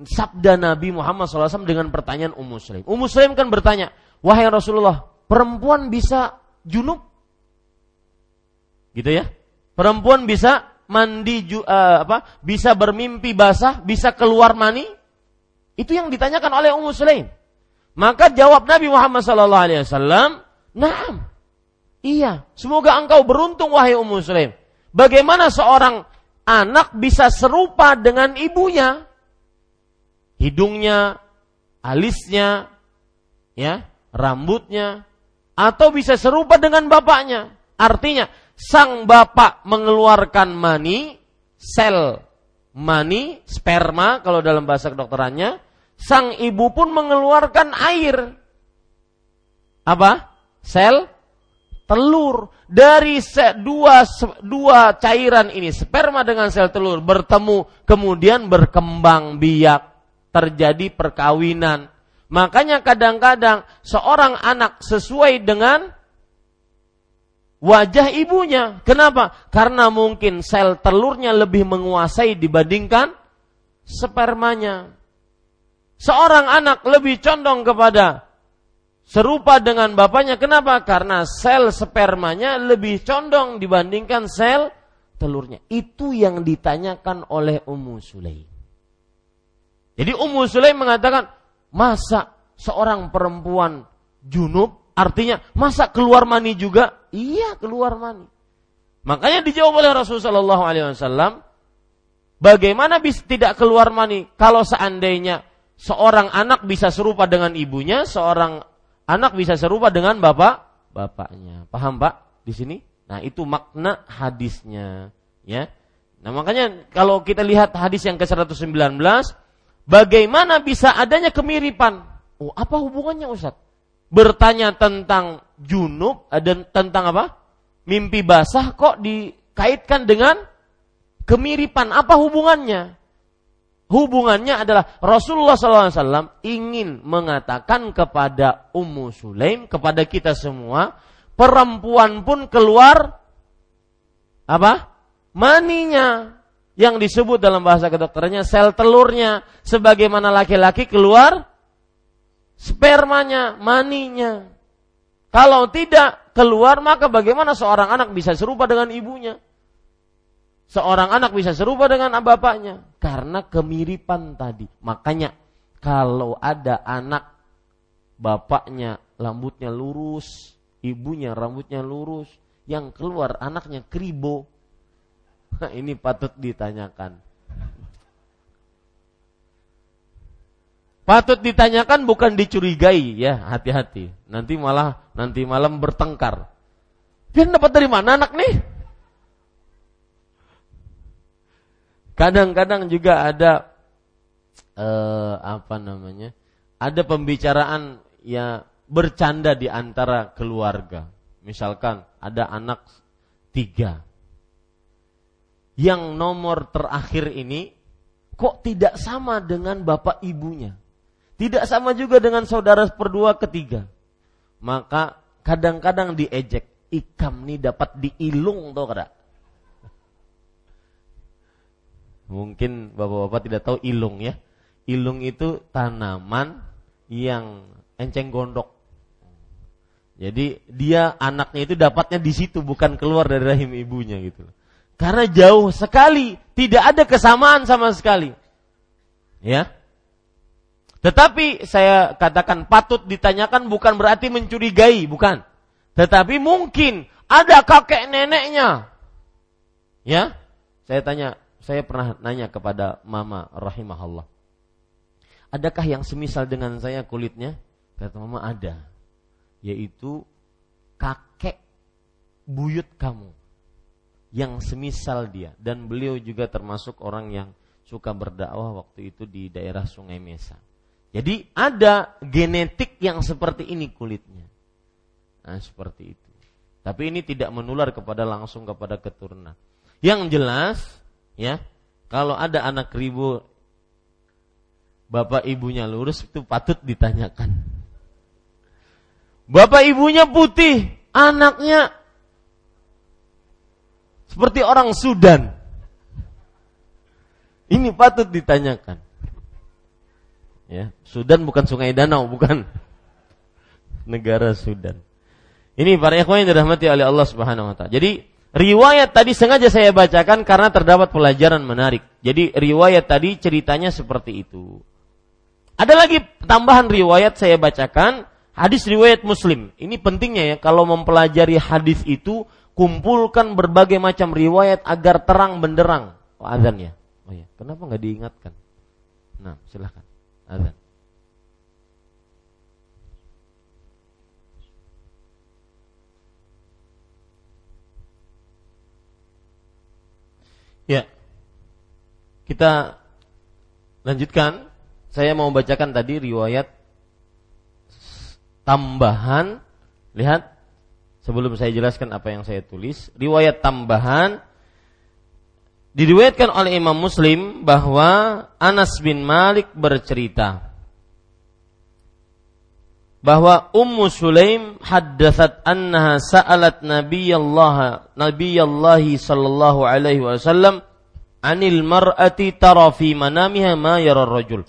sabda Nabi Muhammad SAW dengan pertanyaan Ummu Sulaim? Ummu Sulaim kan bertanya, wahai Rasulullah, perempuan bisa junub? Gitu ya? Perempuan bisa mandi uh, apa? Bisa bermimpi basah, bisa keluar mani? Itu yang ditanyakan oleh Ummu Sulaim. Maka jawab Nabi Muhammad sallallahu alaihi wasallam, "Na'am." Iya, semoga engkau beruntung wahai Ummu Sulaim. Bagaimana seorang anak bisa serupa dengan ibunya? Hidungnya, alisnya, ya, rambutnya, atau bisa serupa dengan bapaknya. Artinya, sang bapak mengeluarkan mani, sel mani, sperma kalau dalam bahasa kedokterannya, sang ibu pun mengeluarkan air. Apa? Sel telur. Dari se, dua, dua cairan ini, sperma dengan sel telur bertemu, kemudian berkembang biak. Terjadi perkawinan. Makanya kadang-kadang seorang anak sesuai dengan wajah ibunya. Kenapa? Karena mungkin sel telurnya lebih menguasai dibandingkan spermanya. Seorang anak lebih condong kepada serupa dengan bapaknya. Kenapa? Karena sel spermanya lebih condong dibandingkan sel telurnya. Itu yang ditanyakan oleh Ummu Sulaim. Jadi Ummu Sulaim mengatakan, masa seorang perempuan junub Artinya, masa keluar mani juga? Iya, keluar mani. Makanya dijawab oleh Rasulullah SAW, bagaimana bisa tidak keluar mani kalau seandainya seorang anak bisa serupa dengan ibunya, seorang anak bisa serupa dengan bapak bapaknya. Paham Pak di sini? Nah, itu makna hadisnya, ya. Nah, makanya kalau kita lihat hadis yang ke-119, bagaimana bisa adanya kemiripan? Oh, apa hubungannya Ustaz? Bertanya tentang junub eh, dan tentang apa? Mimpi basah kok dikaitkan dengan kemiripan. Apa hubungannya? Hubungannya adalah Rasulullah SAW ingin mengatakan kepada Ummu Sulaim, kepada kita semua, perempuan pun keluar apa? Maninya yang disebut dalam bahasa kedokterannya sel telurnya sebagaimana laki-laki keluar spermanya, maninya. Kalau tidak keluar, maka bagaimana seorang anak bisa serupa dengan ibunya? Seorang anak bisa serupa dengan bapaknya karena kemiripan tadi. Makanya kalau ada anak bapaknya rambutnya lurus, ibunya rambutnya lurus, yang keluar anaknya kribo. ini patut ditanyakan. Patut ditanyakan bukan dicurigai ya, hati-hati. Nanti malah nanti malam bertengkar. Dia dapat dari mana anak nih? Kadang-kadang juga ada eh, apa namanya? Ada pembicaraan ya bercanda di antara keluarga. Misalkan ada anak tiga. Yang nomor terakhir ini kok tidak sama dengan bapak ibunya. Tidak sama juga dengan saudara perdua ketiga. Maka kadang-kadang diejek. Ikam nih dapat diilung tau kada? Mungkin bapak-bapak tidak tahu ilung ya. Ilung itu tanaman yang enceng gondok. Jadi dia anaknya itu dapatnya di situ bukan keluar dari rahim ibunya gitu. Karena jauh sekali, tidak ada kesamaan sama sekali. Ya. Tetapi saya katakan patut ditanyakan bukan berarti mencurigai, bukan. Tetapi mungkin ada kakek neneknya. Ya. Saya tanya, saya pernah nanya kepada mama rahimahullah. Adakah yang semisal dengan saya kulitnya? Kata mama ada yaitu kakek buyut kamu yang semisal dia dan beliau juga termasuk orang yang suka berdakwah waktu itu di daerah Sungai Mesa. Jadi ada genetik yang seperti ini kulitnya. Nah, seperti itu. Tapi ini tidak menular kepada langsung kepada keturunan. Yang jelas, ya, kalau ada anak ribu bapak ibunya lurus itu patut ditanyakan. Bapak ibunya putih, anaknya seperti orang Sudan. Ini patut ditanyakan. Ya, Sudan bukan sungai danau, bukan negara Sudan. Ini para ikhwan yang dirahmati oleh Allah Subhanahu wa taala. Jadi riwayat tadi sengaja saya bacakan karena terdapat pelajaran menarik. Jadi riwayat tadi ceritanya seperti itu. Ada lagi tambahan riwayat saya bacakan Hadis riwayat Muslim. Ini pentingnya ya kalau mempelajari hadis itu kumpulkan berbagai macam riwayat agar terang benderang. Oh, azan ya. Oh ya, kenapa nggak diingatkan? Nah, silahkan. Ya. Kita lanjutkan. Saya mau bacakan tadi riwayat tambahan lihat sebelum saya jelaskan apa yang saya tulis riwayat tambahan diriwayatkan oleh Imam Muslim bahwa Anas bin Malik bercerita bahwa Ummu Sulaim haddatsat annaha sa'alat Nabiyallah Nabiyallah sallallahu alaihi wasallam anil mar'ati tara fi manamiha ma yara rajul.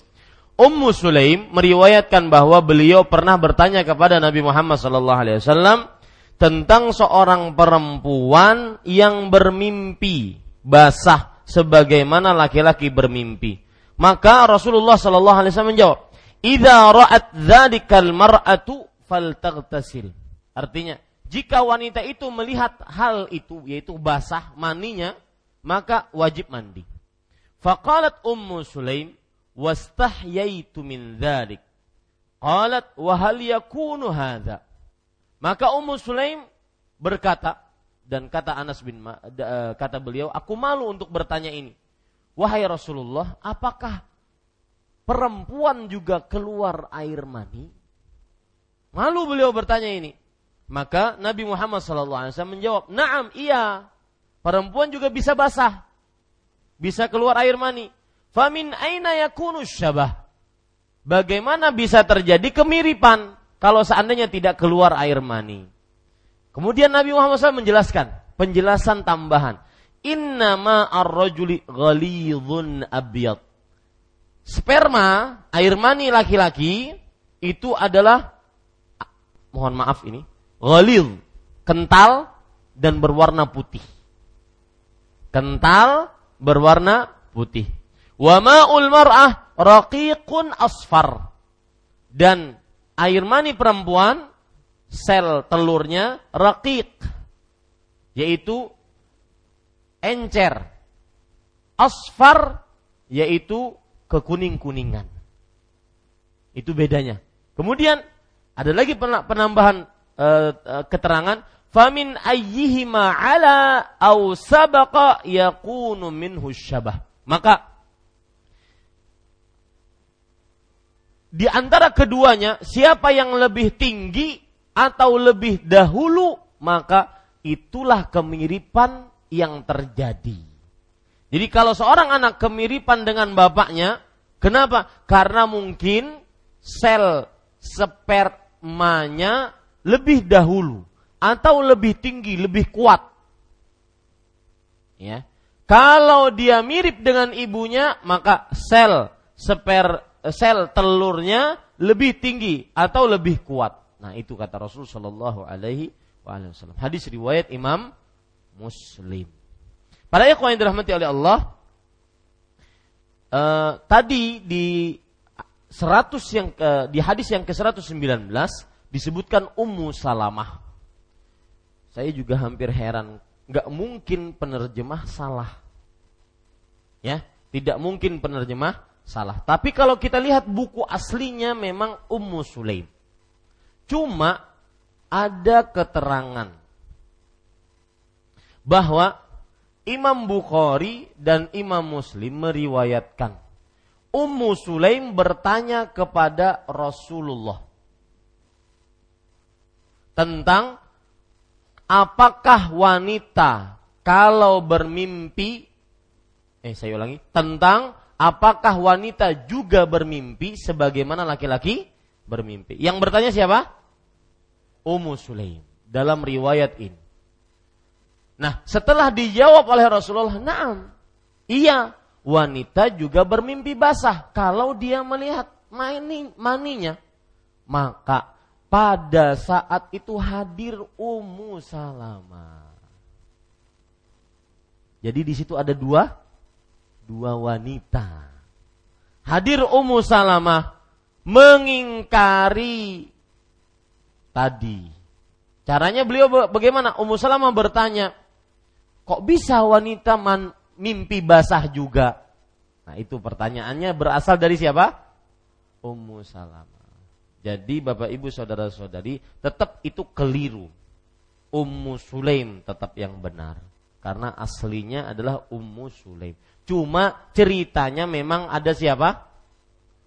Ummu Sulaim meriwayatkan bahwa beliau pernah bertanya kepada Nabi Muhammad sallallahu alaihi wasallam tentang seorang perempuan yang bermimpi basah sebagaimana laki-laki bermimpi. Maka Rasulullah sallallahu alaihi wasallam menjawab, "Idza ra'at dzadzikal mar'atu faltaghtasil." Artinya, jika wanita itu melihat hal itu yaitu basah maninya, maka wajib mandi. Faqalat Ummu Sulaim, wastahyaitu min dzalik. Qalat wa hal yakunu hadza? Maka Ummu Sulaim berkata dan kata Anas bin eh, kata beliau, aku malu untuk bertanya ini. Wahai Rasulullah, apakah perempuan juga keluar air mani? Malu beliau bertanya ini. Maka Nabi Muhammad SAW menjawab, Naam, iya. Perempuan juga bisa basah. Bisa keluar air mani. Famin aina syabah? Bagaimana bisa terjadi kemiripan kalau seandainya tidak keluar air mani? Kemudian Nabi Muhammad SAW menjelaskan penjelasan tambahan. Innama ar-rajuli ghalidhun abyad. Sperma, air mani laki-laki itu adalah mohon maaf ini, ghalidh, kental dan berwarna putih. Kental berwarna putih. Wa ma'ul mar'ah raqiqun asfar. Dan air mani perempuan sel telurnya raqiq yaitu encer Asfar yaitu kekuning-kuningan. Itu bedanya. Kemudian ada lagi penambahan uh, uh, keterangan famin ayyihima ala au sabaqa yakunu minhu syabah. Maka di antara keduanya siapa yang lebih tinggi atau lebih dahulu maka itulah kemiripan yang terjadi. Jadi kalau seorang anak kemiripan dengan bapaknya, kenapa? Karena mungkin sel spermanya lebih dahulu atau lebih tinggi, lebih kuat. Ya. Kalau dia mirip dengan ibunya, maka sel sper sel telurnya lebih tinggi atau lebih kuat. Nah, itu kata Rasul sallallahu alaihi wasallam. Hadis riwayat Imam Muslim. Para ikhwan yang dirahmati oleh Allah, uh, tadi di 100 yang ke, di hadis yang ke-119 disebutkan Ummu Salamah. Saya juga hampir heran, nggak mungkin penerjemah salah. Ya, tidak mungkin penerjemah salah. Tapi kalau kita lihat buku aslinya memang Ummu Sulaim. Cuma ada keterangan bahwa Imam Bukhari dan Imam Muslim meriwayatkan. Ummu Sulaim bertanya kepada Rasulullah tentang apakah wanita kalau bermimpi eh saya ulangi tentang apakah wanita juga bermimpi sebagaimana laki-laki bermimpi? Yang bertanya siapa? Ummu Sulaim dalam riwayat ini. Nah, setelah dijawab oleh Rasulullah, "Na'am." Iya, wanita juga bermimpi basah kalau dia melihat mani, maninya. Maka pada saat itu hadir Ummu Salamah. Jadi di situ ada dua dua wanita. Hadir Ummu Salamah mengingkari tadi. Caranya beliau bagaimana? Ummu Salamah bertanya, kok bisa wanita man, mimpi basah juga? Nah itu pertanyaannya berasal dari siapa? Ummu Salamah. Jadi bapak ibu saudara saudari tetap itu keliru. Ummu Sulaim tetap yang benar. Karena aslinya adalah Ummu Sulaim. Cuma ceritanya memang ada siapa?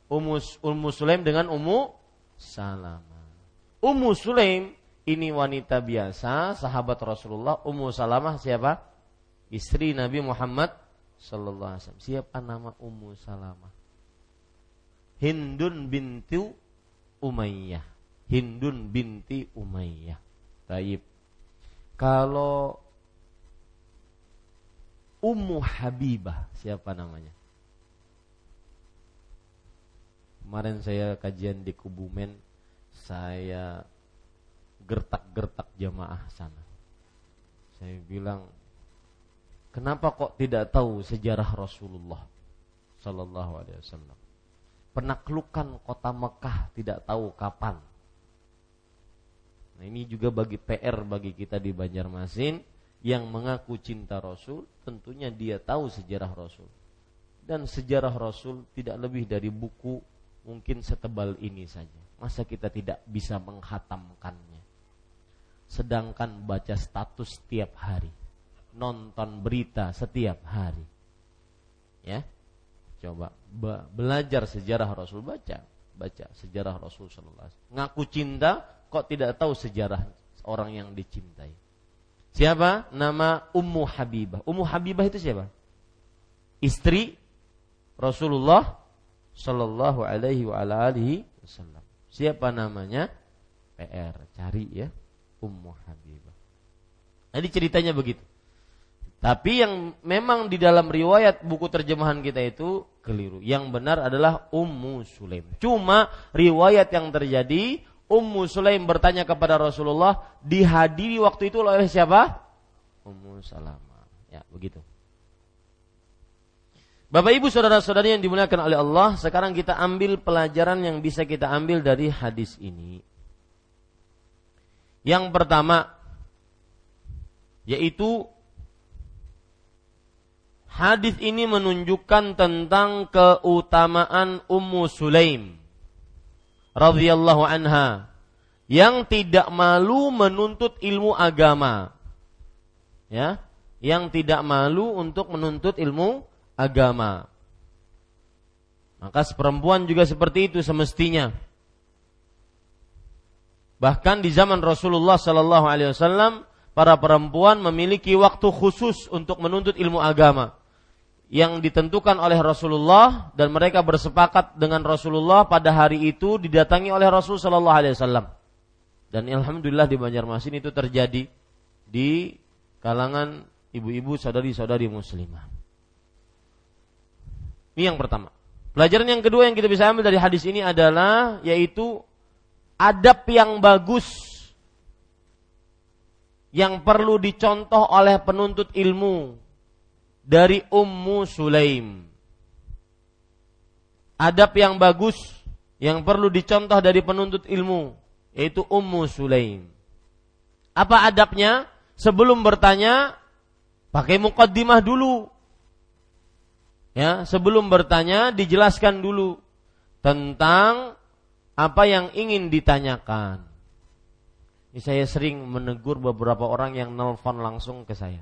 Ummu, Ummu Sulaim dengan Ummu Salamah. Ummu Sulaim ini wanita biasa, sahabat Rasulullah. Ummu Salamah siapa? Istri Nabi Muhammad Sallallahu Alaihi Wasallam. Siapa nama Ummu Salamah? Hindun binti Umayyah. Hindun binti Umayyah. Taib. Kalau Ummu Habibah, siapa namanya? Kemarin saya kajian di Kubumen, saya gertak-gertak jamaah sana. Saya bilang, kenapa kok tidak tahu sejarah Rasulullah Sallallahu Alaihi Wasallam? Penaklukan kota Mekah tidak tahu kapan. Nah ini juga bagi PR bagi kita di Banjarmasin yang mengaku cinta Rasul, tentunya dia tahu sejarah Rasul. Dan sejarah Rasul tidak lebih dari buku mungkin setebal ini saja. Masa kita tidak bisa menghatamkannya? Sedangkan baca status setiap hari, nonton berita setiap hari. Ya. Coba belajar sejarah Rasul baca, baca sejarah Rasul sallallahu alaihi wasallam. Ngaku cinta kok tidak tahu sejarah orang yang dicintai. Siapa? Nama Ummu Habibah. Ummu Habibah itu siapa? Istri Rasulullah Shallallahu Alaihi Wasallam. Siapa namanya? PR. Cari ya. Ummu Habibah. Jadi ceritanya begitu. Tapi yang memang di dalam riwayat buku terjemahan kita itu keliru. Yang benar adalah Ummu Sulaim. Cuma riwayat yang terjadi Ummu Sulaim bertanya kepada Rasulullah dihadiri waktu itu oleh siapa? Ummu Salamah. Ya, begitu. Bapak Ibu saudara-saudari yang dimuliakan oleh Allah, sekarang kita ambil pelajaran yang bisa kita ambil dari hadis ini. Yang pertama yaitu hadis ini menunjukkan tentang keutamaan Ummu Sulaim radhiyallahu anha yang tidak malu menuntut ilmu agama. Ya, yang tidak malu untuk menuntut ilmu agama. Maka perempuan juga seperti itu semestinya. Bahkan di zaman Rasulullah Sallallahu Alaihi Wasallam, para perempuan memiliki waktu khusus untuk menuntut ilmu agama yang ditentukan oleh Rasulullah dan mereka bersepakat dengan Rasulullah pada hari itu didatangi oleh Rasul Sallallahu Alaihi Wasallam. Dan alhamdulillah di Banjarmasin itu terjadi di kalangan ibu-ibu saudari-saudari muslimah. Ini yang pertama. Pelajaran yang kedua yang kita bisa ambil dari hadis ini adalah yaitu adab yang bagus yang perlu dicontoh oleh penuntut ilmu dari Ummu Sulaim. Adab yang bagus yang perlu dicontoh dari penuntut ilmu yaitu Ummu Sulaim. Apa adabnya? Sebelum bertanya, pakai mukaddimah dulu. Ya, sebelum bertanya dijelaskan dulu tentang apa yang ingin ditanyakan. Ini saya sering menegur beberapa orang yang nelfon langsung ke saya.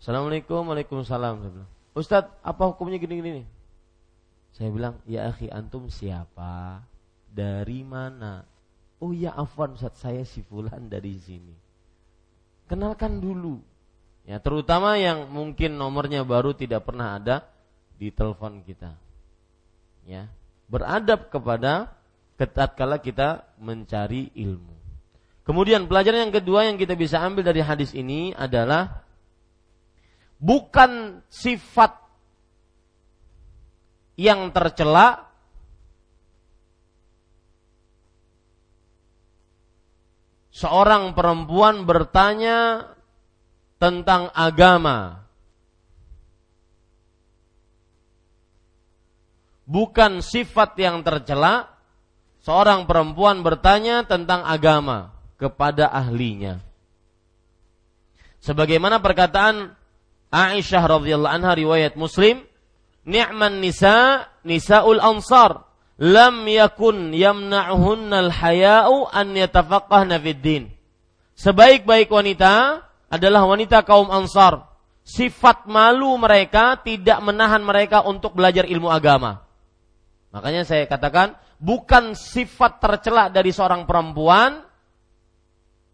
Assalamualaikum, waalaikumsalam. Saya Ustadz, apa hukumnya gini-gini? Saya bilang, ya akhi antum siapa? Dari mana? Oh ya afwan Ustadz, saya si fulan dari sini. Kenalkan dulu. Ya, terutama yang mungkin nomornya baru tidak pernah ada di telepon kita. Ya, beradab kepada kala kita mencari ilmu. Kemudian pelajaran yang kedua yang kita bisa ambil dari hadis ini adalah bukan sifat yang tercela seorang perempuan bertanya tentang agama bukan sifat yang tercela seorang perempuan bertanya tentang agama kepada ahlinya. Sebagaimana perkataan Aisyah radhiyallahu anha riwayat Muslim, "Ni'man nisa nisaul ansar, lam yakun yamna'uhunnal haya'u an yatafaqqahna fid din." Sebaik-baik wanita adalah wanita kaum Ansar. Sifat malu mereka tidak menahan mereka untuk belajar ilmu agama. Makanya saya katakan bukan sifat tercela dari seorang perempuan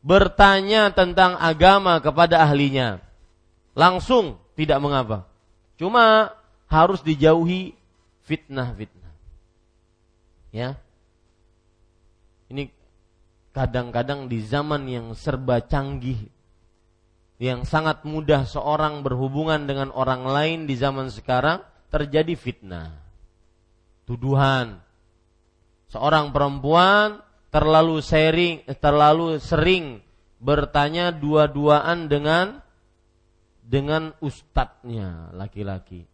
bertanya tentang agama kepada ahlinya. Langsung tidak mengapa. Cuma harus dijauhi fitnah-fitnah. Ya. Ini kadang-kadang di zaman yang serba canggih yang sangat mudah seorang berhubungan dengan orang lain di zaman sekarang terjadi fitnah tuduhan. Seorang perempuan terlalu sering terlalu sering bertanya dua-duaan dengan dengan ustadznya laki-laki.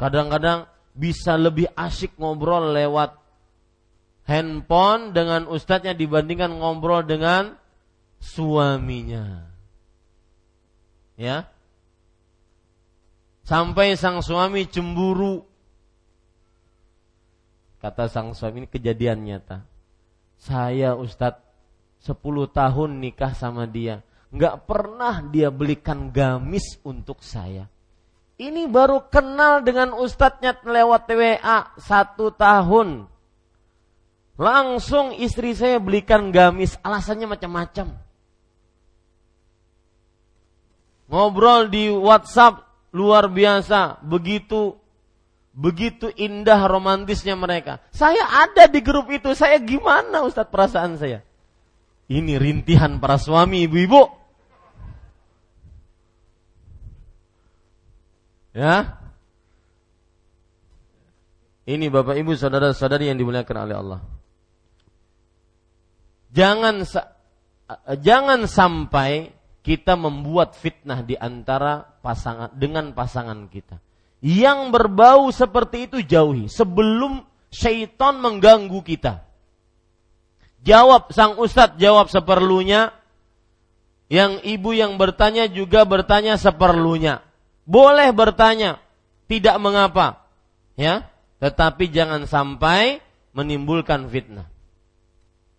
Kadang-kadang bisa lebih asik ngobrol lewat handphone dengan ustadznya dibandingkan ngobrol dengan suaminya. Ya. Sampai sang suami cemburu Kata sang suami ini kejadian nyata. Saya Ustadz 10 tahun nikah sama dia. Nggak pernah dia belikan gamis untuk saya. Ini baru kenal dengan Ustadznya lewat WA satu tahun. Langsung istri saya belikan gamis, alasannya macam-macam. Ngobrol di WhatsApp luar biasa, begitu Begitu indah romantisnya mereka. Saya ada di grup itu. Saya gimana Ustadz perasaan saya? Ini rintihan para suami ibu-ibu. Ya. Ini Bapak Ibu saudara-saudari yang dimuliakan oleh Allah. Jangan jangan sampai kita membuat fitnah di antara pasangan dengan pasangan kita yang berbau seperti itu jauhi sebelum syaitan mengganggu kita. Jawab sang ustadz jawab seperlunya. Yang ibu yang bertanya juga bertanya seperlunya. Boleh bertanya, tidak mengapa. Ya, tetapi jangan sampai menimbulkan fitnah.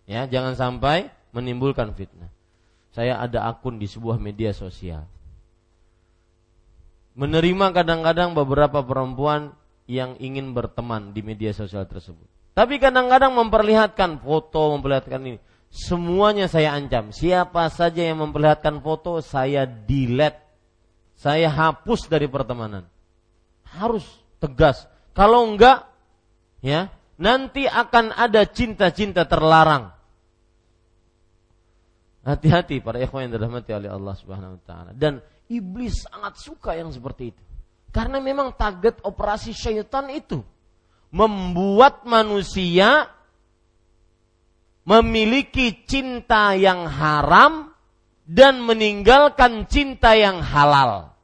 Ya, jangan sampai menimbulkan fitnah. Saya ada akun di sebuah media sosial. Menerima kadang-kadang beberapa perempuan yang ingin berteman di media sosial tersebut. Tapi kadang-kadang memperlihatkan foto, memperlihatkan ini. Semuanya saya ancam. Siapa saja yang memperlihatkan foto, saya delete. Saya hapus dari pertemanan. Harus tegas. Kalau enggak, ya, nanti akan ada cinta-cinta terlarang. Hati-hati para ikhwan yang dirahmati oleh Allah Subhanahu wa taala. Dan iblis sangat suka yang seperti itu. Karena memang target operasi syaitan itu membuat manusia memiliki cinta yang haram dan meninggalkan cinta yang halal.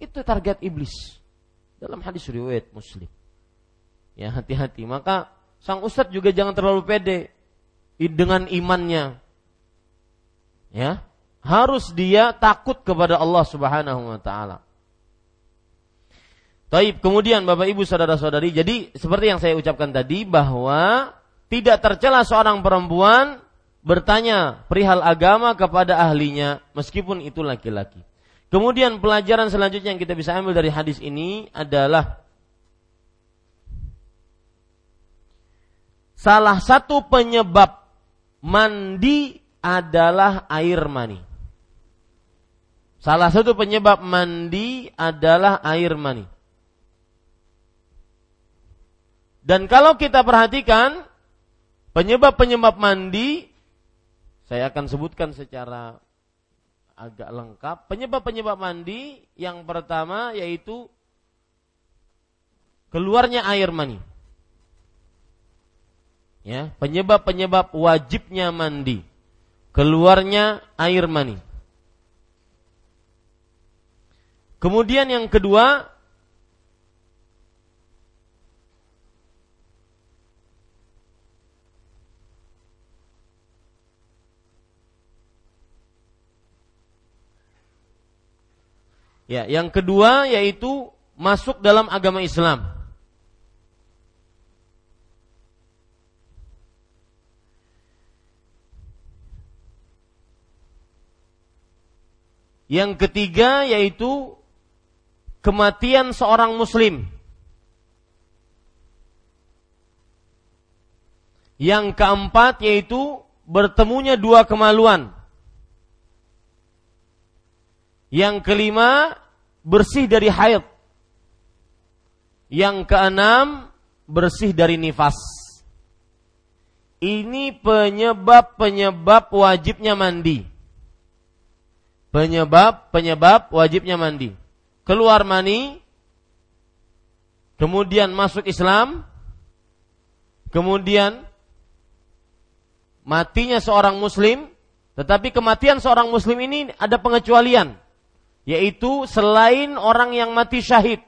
Itu target iblis. Dalam hadis riwayat Muslim. Ya hati-hati. Maka sang ustadz juga jangan terlalu pede dengan imannya. Ya, harus dia takut kepada Allah Subhanahu wa taala. Taib. Kemudian Bapak Ibu saudara-saudari, jadi seperti yang saya ucapkan tadi bahwa tidak tercela seorang perempuan bertanya perihal agama kepada ahlinya meskipun itu laki-laki. Kemudian pelajaran selanjutnya yang kita bisa ambil dari hadis ini adalah salah satu penyebab mandi adalah air mani. Salah satu penyebab mandi adalah air mani. Dan kalau kita perhatikan Penyebab-penyebab mandi saya akan sebutkan secara agak lengkap. Penyebab-penyebab mandi yang pertama yaitu keluarnya air mani. Ya, penyebab-penyebab wajibnya mandi. Keluarnya air mani. Kemudian yang kedua, Ya, yang kedua yaitu masuk dalam agama Islam. Yang ketiga yaitu kematian seorang muslim. Yang keempat yaitu bertemunya dua kemaluan. Yang kelima, bersih dari haid. Yang keenam, bersih dari nifas. Ini penyebab-penyebab wajibnya mandi. Penyebab-penyebab wajibnya mandi. Keluar mani, kemudian masuk Islam, kemudian matinya seorang muslim, tetapi kematian seorang muslim ini ada pengecualian yaitu selain orang yang mati syahid.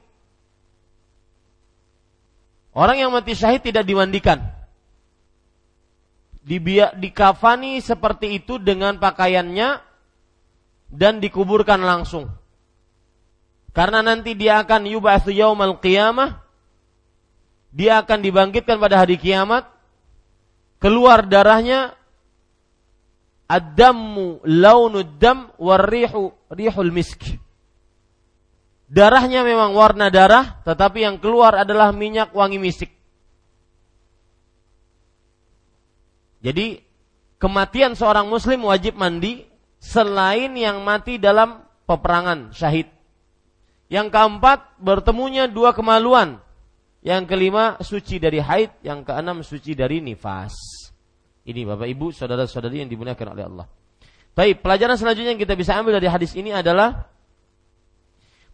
Orang yang mati syahid tidak dimandikan. Dibiak, dikafani seperti itu dengan pakaiannya dan dikuburkan langsung. Karena nanti dia akan yub'atsu yaumal qiyamah. Dia akan dibangkitkan pada hari kiamat. Keluar darahnya Ad-dammu launud dam warrihu rihul misk. Darahnya memang warna darah, tetapi yang keluar adalah minyak wangi misik. Jadi kematian seorang muslim wajib mandi selain yang mati dalam peperangan syahid. Yang keempat bertemunya dua kemaluan. Yang kelima suci dari haid, yang keenam suci dari nifas. Ini Bapak Ibu, saudara-saudari yang dimuliakan oleh Allah. Baik, pelajaran selanjutnya yang kita bisa ambil dari hadis ini adalah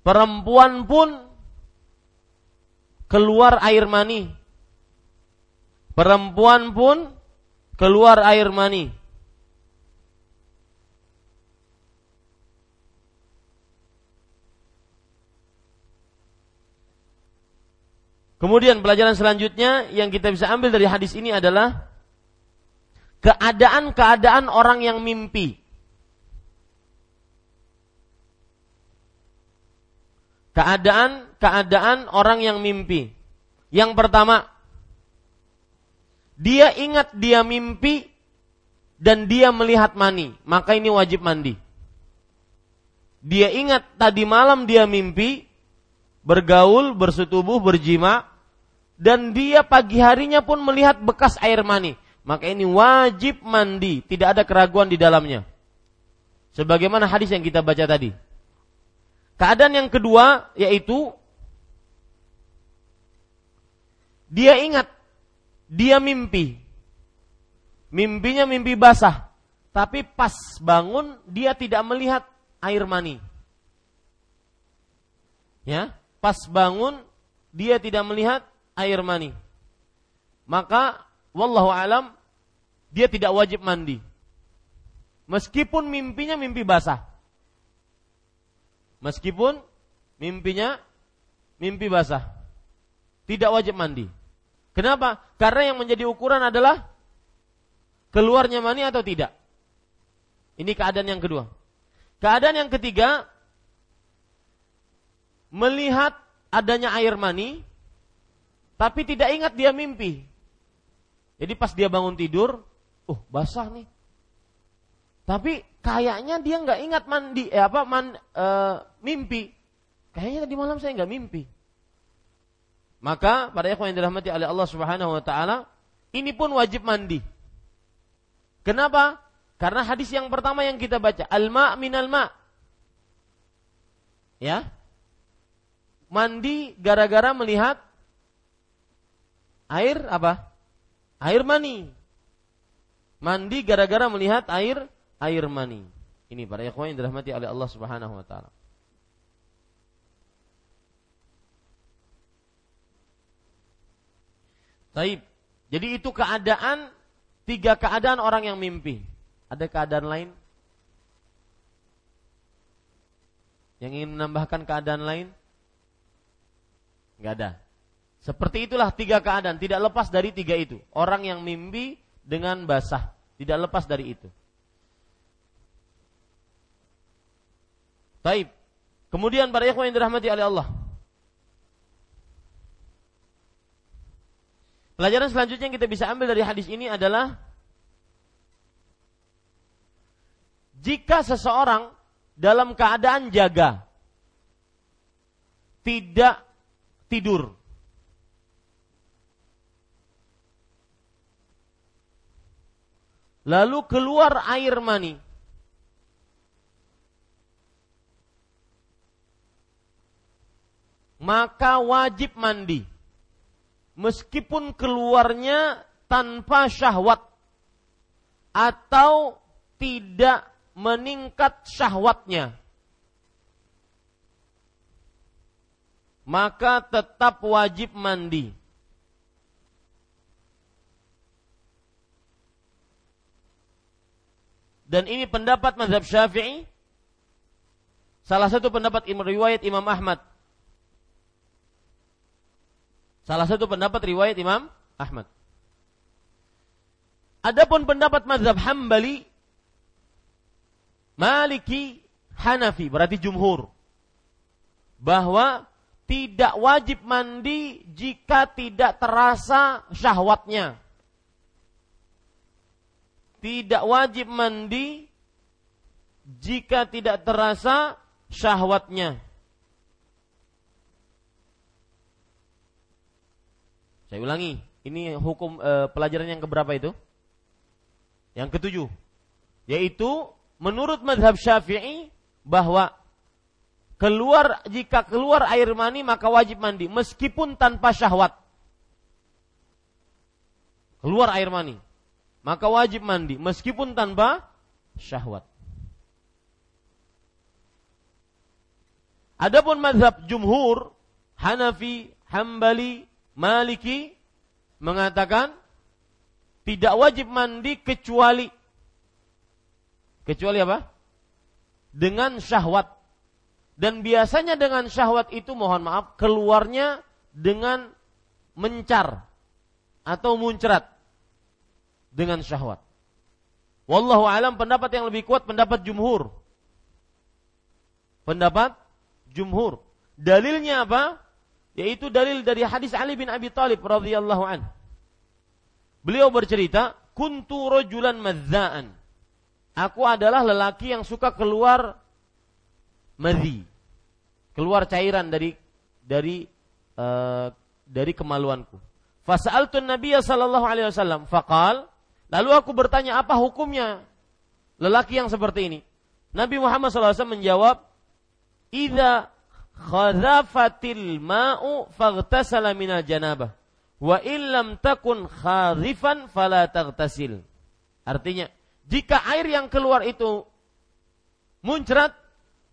perempuan pun keluar air mani. Perempuan pun keluar air mani. Kemudian pelajaran selanjutnya yang kita bisa ambil dari hadis ini adalah keadaan-keadaan orang yang mimpi. keadaan-keadaan orang yang mimpi. Yang pertama, dia ingat dia mimpi dan dia melihat mani, maka ini wajib mandi. Dia ingat tadi malam dia mimpi, bergaul, bersetubuh, berjima, dan dia pagi harinya pun melihat bekas air mani, maka ini wajib mandi, tidak ada keraguan di dalamnya. Sebagaimana hadis yang kita baca tadi. Keadaan yang kedua yaitu dia ingat dia mimpi. Mimpinya mimpi basah, tapi pas bangun dia tidak melihat air mani. Ya, pas bangun dia tidak melihat air mani. Maka wallahu alam dia tidak wajib mandi. Meskipun mimpinya mimpi basah. Meskipun mimpinya mimpi basah. Tidak wajib mandi. Kenapa? Karena yang menjadi ukuran adalah keluarnya mani atau tidak. Ini keadaan yang kedua. Keadaan yang ketiga, melihat adanya air mani, tapi tidak ingat dia mimpi. Jadi pas dia bangun tidur, uh basah nih. Tapi kayaknya dia nggak ingat mandi, eh apa man, e, mimpi. Kayaknya tadi malam saya nggak mimpi. Maka pada ikhwan yang dirahmati oleh Allah Subhanahu wa taala, ini pun wajib mandi. Kenapa? Karena hadis yang pertama yang kita baca, al-ma minal ma. Ya. Mandi gara-gara melihat air apa? Air mani. Mandi gara-gara melihat air air mani. Ini para ikhwan yang dirahmati oleh Allah Subhanahu wa taala. Taib. Jadi itu keadaan tiga keadaan orang yang mimpi. Ada keadaan lain? Yang ingin menambahkan keadaan lain? Enggak ada. Seperti itulah tiga keadaan, tidak lepas dari tiga itu. Orang yang mimpi dengan basah, tidak lepas dari itu. Taib. Kemudian para ikhwan yang dirahmati oleh Allah. Pelajaran selanjutnya yang kita bisa ambil dari hadis ini adalah jika seseorang dalam keadaan jaga tidak tidur lalu keluar air mani maka wajib mandi. Meskipun keluarnya tanpa syahwat atau tidak meningkat syahwatnya. Maka tetap wajib mandi. Dan ini pendapat mazhab Syafi'i. Salah satu pendapat riwayat Imam Ahmad Salah satu pendapat riwayat Imam Ahmad. Adapun pendapat mazhab Hambali, Maliki, Hanafi, berarti jumhur. Bahwa tidak wajib mandi jika tidak terasa syahwatnya. Tidak wajib mandi jika tidak terasa syahwatnya. Saya ulangi, ini hukum e, pelajaran yang keberapa itu? Yang ketujuh, yaitu menurut madhab syafi'i bahwa keluar jika keluar air mani maka wajib mandi meskipun tanpa syahwat. Keluar air mani maka wajib mandi meskipun tanpa syahwat. Adapun madhab jumhur Hanafi, Hambali, Maliki mengatakan tidak wajib mandi kecuali kecuali apa? Dengan syahwat. Dan biasanya dengan syahwat itu mohon maaf keluarnya dengan mencar atau muncrat dengan syahwat. Wallahu alam pendapat yang lebih kuat pendapat jumhur. Pendapat jumhur. Dalilnya apa? Yaitu dalil dari hadis Ali bin Abi Thalib radhiyallahu an. Beliau bercerita, "Kuntu rajulan madzaan." Aku adalah lelaki yang suka keluar madhi. Keluar cairan dari dari uh, dari kemaluanku. Fasa'altu Nabi sallallahu alaihi wasallam faqal, lalu aku bertanya apa hukumnya lelaki yang seperti ini? Nabi Muhammad SAW menjawab, "Idza khadhafatil ma'u faghtasala minal janabah wa illam takun khadhifan fala taghtasil." Artinya, jika air yang keluar itu muncrat,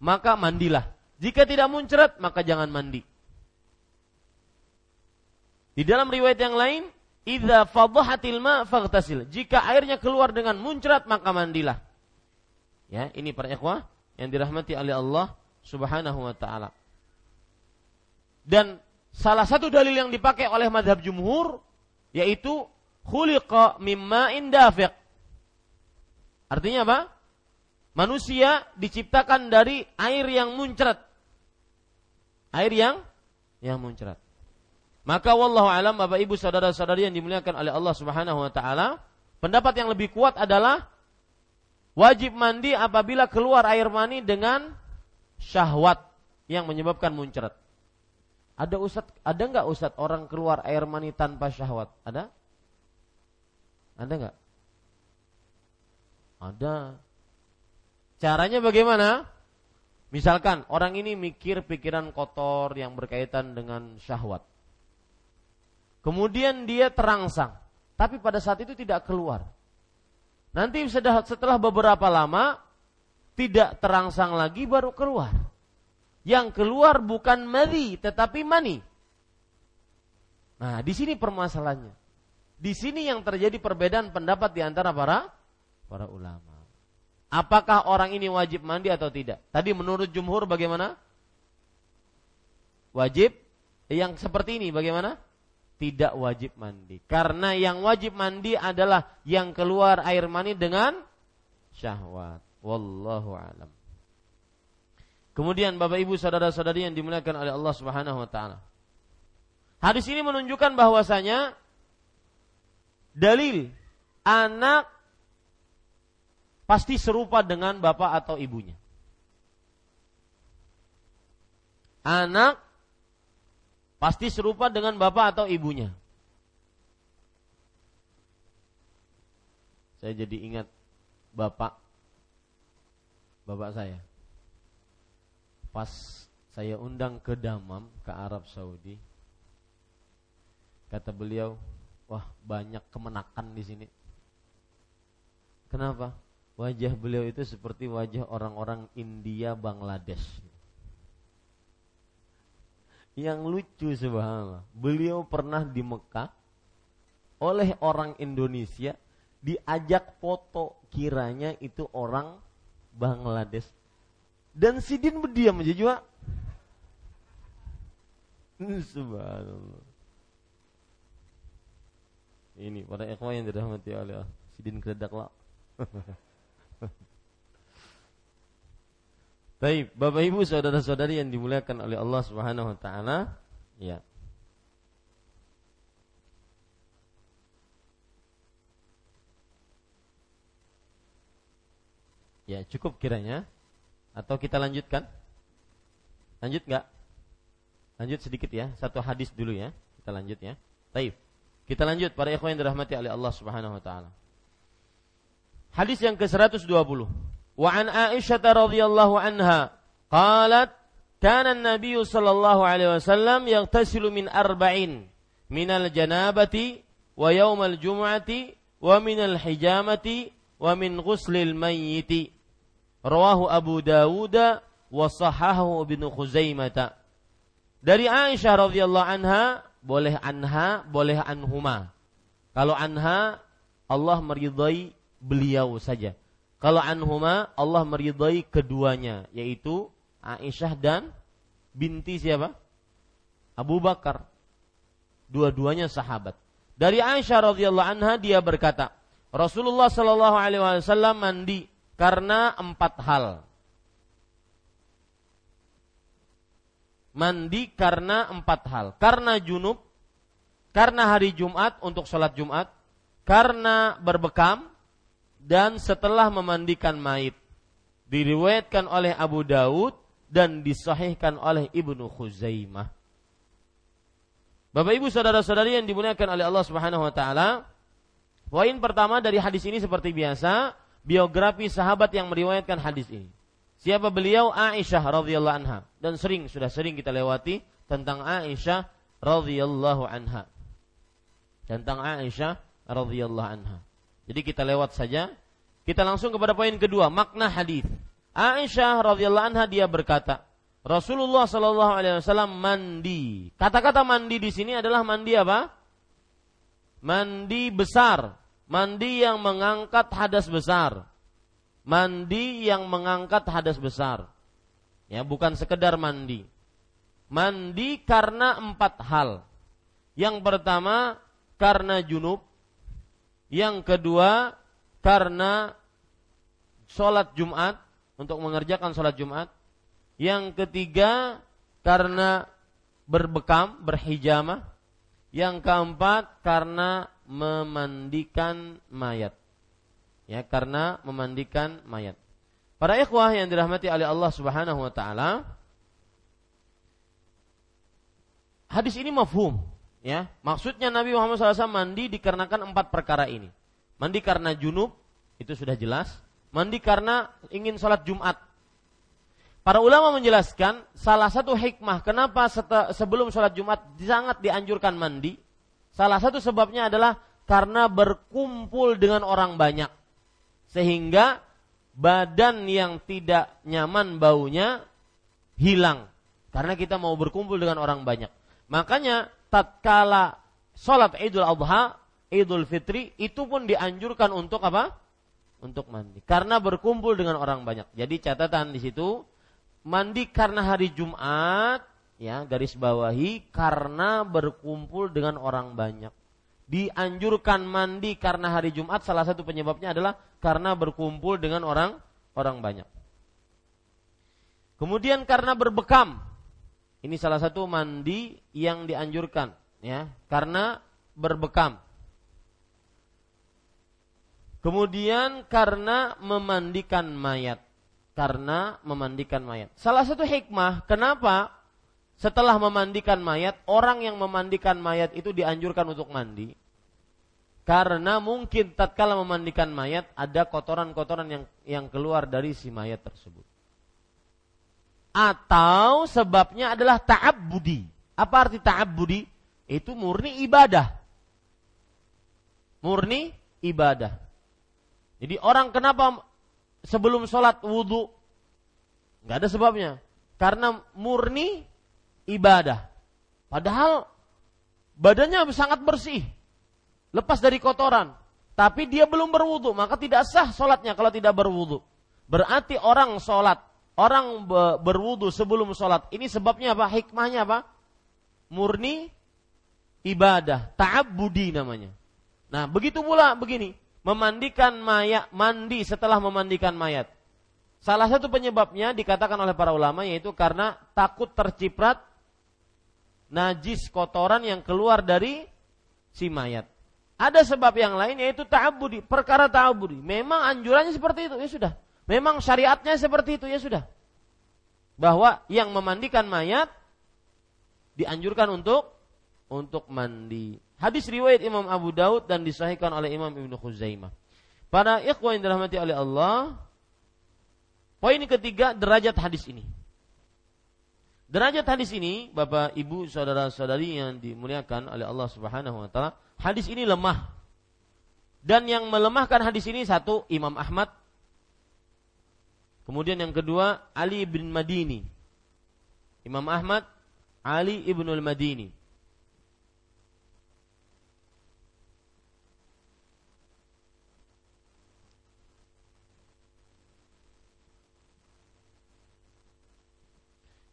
maka mandilah. Jika tidak muncrat, maka jangan mandi. Di dalam riwayat yang lain, idza fadhahatil ma faghtasil. Jika airnya keluar dengan muncrat, maka mandilah. Ya, ini para ikhwah yang dirahmati oleh Allah Subhanahu wa taala. Dan salah satu dalil yang dipakai oleh madhab jumhur yaitu khuliqa mimma indafiq. Artinya apa? Manusia diciptakan dari air yang muncrat. Air yang yang muncrat. Maka wallahu alam Bapak Ibu saudara-saudari yang dimuliakan oleh Allah Subhanahu wa taala, pendapat yang lebih kuat adalah wajib mandi apabila keluar air mani dengan syahwat yang menyebabkan muncrat. Ada ustad, ada nggak ustad orang keluar air mani tanpa syahwat? Ada? Ada nggak? Ada. Caranya bagaimana? Misalkan orang ini mikir pikiran kotor yang berkaitan dengan syahwat. Kemudian dia terangsang, tapi pada saat itu tidak keluar. Nanti setelah beberapa lama tidak terangsang lagi baru keluar. Yang keluar bukan madi tetapi mani. Nah, di sini permasalahannya. Di sini yang terjadi perbedaan pendapat di antara para para ulama. Apakah orang ini wajib mandi atau tidak? Tadi menurut jumhur bagaimana? Wajib. Yang seperti ini bagaimana? Tidak wajib mandi. Karena yang wajib mandi adalah yang keluar air mani dengan syahwat. Wallahu alam. Kemudian Bapak Ibu saudara-saudari yang dimuliakan oleh Allah Subhanahu wa taala. Hadis ini menunjukkan bahwasanya dalil anak pasti serupa dengan bapak atau ibunya. Anak Pasti serupa dengan bapak atau ibunya. Saya jadi ingat bapak bapak saya. Pas saya undang ke Damam ke Arab Saudi. Kata beliau, "Wah, banyak kemenakan di sini." Kenapa? Wajah beliau itu seperti wajah orang-orang India Bangladesh. Yang lucu subhanallah, beliau pernah di Mekah oleh orang Indonesia diajak foto kiranya itu orang Bangladesh. Dan Sidin berdiam aja juga. Subhanallah. Ini para ikhwan yang dirahmati oleh Sidin keredak lah. Baik, Bapak Ibu saudara-saudari yang dimuliakan oleh Allah Subhanahu wa taala, ya. Ya, cukup kiranya atau kita lanjutkan? Lanjut nggak? Lanjut sedikit ya, satu hadis dulu ya. Kita lanjut ya. Baik. Kita lanjut para ikhwan yang dirahmati oleh Allah Subhanahu wa taala. Hadis yang ke-120. وعن عائشة رضي الله عنها قالت كان النبي صلى الله عليه وسلم يغتسل من أربعين من الجنابة ويوم الجمعة ومن الحجامة ومن غسل الميت رواه أبو داود وصححه Abu خزيمة dari Aisyah radhiyallahu anha boleh anha boleh anhuma kalau anha Allah meridai beliau saja kalau anhuma Allah meridai keduanya yaitu Aisyah dan binti siapa? Abu Bakar. Dua-duanya sahabat. Dari Aisyah radhiyallahu anha dia berkata, Rasulullah shallallahu alaihi wasallam mandi karena empat hal. mandi karena empat hal. Karena junub, karena hari Jumat untuk sholat Jumat, karena berbekam, dan setelah memandikan mayit. Diriwayatkan oleh Abu Daud dan disahihkan oleh Ibnu Khuzaimah. Bapak Ibu saudara-saudari yang dimuliakan oleh Allah Subhanahu wa taala, poin pertama dari hadis ini seperti biasa, biografi sahabat yang meriwayatkan hadis ini. Siapa beliau? Aisyah radhiyallahu anha. Dan sering sudah sering kita lewati tentang Aisyah radhiyallahu anha. Tentang Aisyah radhiyallahu anha. Jadi kita lewat saja. Kita langsung kepada poin kedua, makna hadis. Aisyah radhiyallahu anha dia berkata, Rasulullah Shallallahu alaihi wasallam mandi. Kata-kata mandi di sini adalah mandi apa? Mandi besar, mandi yang mengangkat hadas besar mandi yang mengangkat hadas besar. Ya, bukan sekedar mandi. Mandi karena empat hal. Yang pertama karena junub. Yang kedua karena sholat Jumat untuk mengerjakan sholat Jumat. Yang ketiga karena berbekam, berhijamah. Yang keempat karena memandikan mayat ya karena memandikan mayat. Para ikhwah yang dirahmati oleh Allah Subhanahu wa taala, hadis ini mafhum, ya. Maksudnya Nabi Muhammad SAW mandi dikarenakan empat perkara ini. Mandi karena junub, itu sudah jelas. Mandi karena ingin sholat Jumat. Para ulama menjelaskan salah satu hikmah kenapa sebelum sholat Jumat sangat dianjurkan mandi. Salah satu sebabnya adalah karena berkumpul dengan orang banyak sehingga badan yang tidak nyaman baunya hilang karena kita mau berkumpul dengan orang banyak. Makanya tatkala sholat Idul Adha, Idul Fitri itu pun dianjurkan untuk apa? Untuk mandi. Karena berkumpul dengan orang banyak. Jadi catatan di situ mandi karena hari Jumat ya garis bawahi karena berkumpul dengan orang banyak dianjurkan mandi karena hari Jumat salah satu penyebabnya adalah karena berkumpul dengan orang orang banyak. Kemudian karena berbekam. Ini salah satu mandi yang dianjurkan ya, karena berbekam. Kemudian karena memandikan mayat. Karena memandikan mayat. Salah satu hikmah kenapa setelah memandikan mayat, orang yang memandikan mayat itu dianjurkan untuk mandi. Karena mungkin tatkala memandikan mayat ada kotoran-kotoran yang yang keluar dari si mayat tersebut. Atau sebabnya adalah ta'abbudi. Apa arti ta'abbudi? Itu murni ibadah. Murni ibadah. Jadi orang kenapa sebelum sholat wudhu? Gak ada sebabnya. Karena murni ibadah. Padahal badannya sangat bersih, lepas dari kotoran, tapi dia belum berwudu, maka tidak sah sholatnya kalau tidak berwudu. Berarti orang sholat, orang berwudu sebelum sholat, ini sebabnya apa? Hikmahnya apa? Murni ibadah, ta'abbudi namanya. Nah, begitu pula begini, memandikan mayat, mandi setelah memandikan mayat. Salah satu penyebabnya dikatakan oleh para ulama yaitu karena takut terciprat najis kotoran yang keluar dari si mayat. Ada sebab yang lain yaitu ta'abudi, perkara ta'abudi. Memang anjurannya seperti itu, ya sudah. Memang syariatnya seperti itu, ya sudah. Bahwa yang memandikan mayat dianjurkan untuk untuk mandi. Hadis riwayat Imam Abu Daud dan disahihkan oleh Imam Ibnu Khuzaimah. Para ikhwan yang dirahmati oleh Allah, Poin ketiga derajat hadis ini. Derajat hadis ini, Bapak, Ibu, saudara-saudari yang dimuliakan oleh Allah Subhanahu wa taala, hadis ini lemah. Dan yang melemahkan hadis ini satu Imam Ahmad. Kemudian yang kedua Ali bin Madini. Imam Ahmad, Ali ibnul Madini.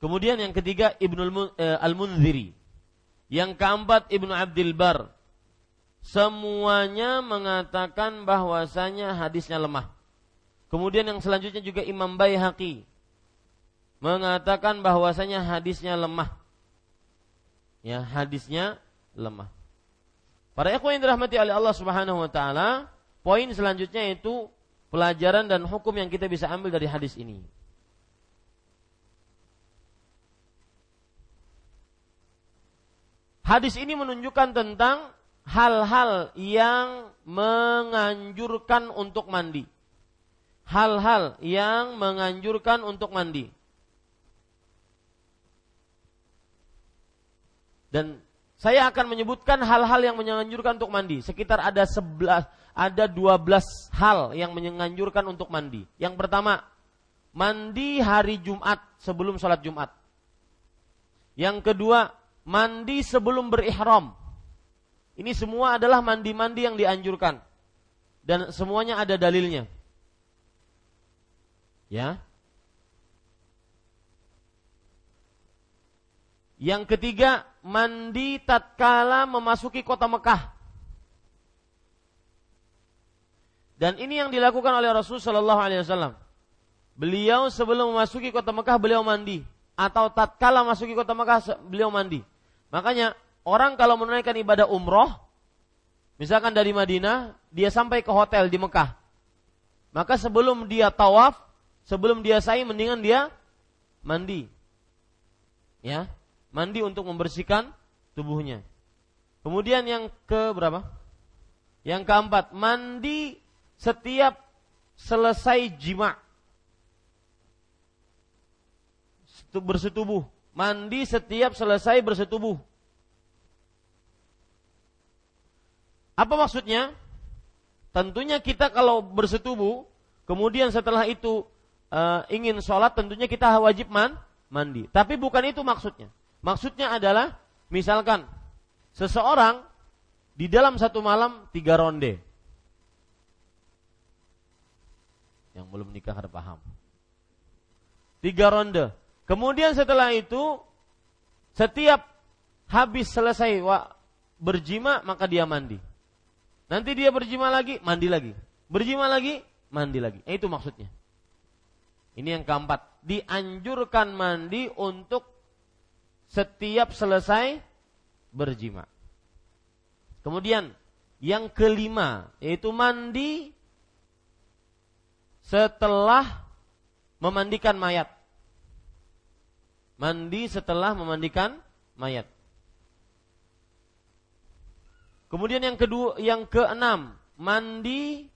Kemudian yang ketiga Ibnu eh, Al-Munziri. Yang keempat Ibnu Abdul Bar. Semuanya mengatakan bahwasanya hadisnya lemah. Kemudian yang selanjutnya juga Imam Baihaqi. mengatakan bahwasanya hadisnya lemah. Ya, hadisnya lemah. Para ikhwan yang dirahmati oleh Allah Subhanahu wa taala, poin selanjutnya itu pelajaran dan hukum yang kita bisa ambil dari hadis ini. Hadis ini menunjukkan tentang hal-hal yang menganjurkan untuk mandi. Hal-hal yang menganjurkan untuk mandi. Dan saya akan menyebutkan hal-hal yang menganjurkan untuk mandi. Sekitar ada 11 ada 12 hal yang menganjurkan untuk mandi. Yang pertama, mandi hari Jumat sebelum sholat Jumat. Yang kedua, mandi sebelum berihram. Ini semua adalah mandi-mandi yang dianjurkan. Dan semuanya ada dalilnya. Ya. Yang ketiga, mandi tatkala memasuki kota Mekah. Dan ini yang dilakukan oleh Rasul Shallallahu Alaihi Wasallam. Beliau sebelum memasuki kota Mekah beliau mandi atau tatkala masuki kota Mekah beliau mandi. Makanya orang kalau menunaikan ibadah umroh, misalkan dari Madinah, dia sampai ke hotel di Mekah. Maka sebelum dia tawaf, sebelum dia sa'i, mendingan dia mandi. Ya, mandi untuk membersihkan tubuhnya. Kemudian yang ke berapa? Yang keempat, mandi setiap selesai jima. Bersetubuh mandi setiap selesai bersetubuh. Apa maksudnya? Tentunya kita kalau bersetubuh, kemudian setelah itu e, ingin sholat, tentunya kita wajib man, mandi. Tapi bukan itu maksudnya. Maksudnya adalah, misalkan seseorang di dalam satu malam tiga ronde. Yang belum nikah harus paham. Tiga ronde. Kemudian setelah itu setiap habis selesai wa, berjima maka dia mandi. Nanti dia berjima lagi, mandi lagi. Berjima lagi, mandi lagi. Eh, itu maksudnya. Ini yang keempat, dianjurkan mandi untuk setiap selesai berjima. Kemudian yang kelima yaitu mandi setelah memandikan mayat mandi setelah memandikan mayat. Kemudian yang kedua, yang keenam, mandi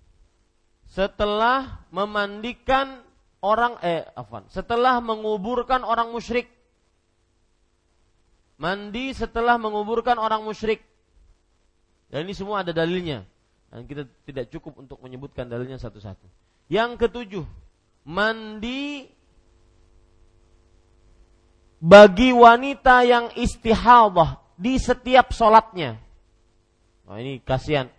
setelah memandikan orang eh afan, setelah menguburkan orang musyrik. Mandi setelah menguburkan orang musyrik. Dan ini semua ada dalilnya. Dan kita tidak cukup untuk menyebutkan dalilnya satu-satu. Yang ketujuh, mandi bagi wanita yang istihadah di setiap sholatnya. Nah, ini kasihan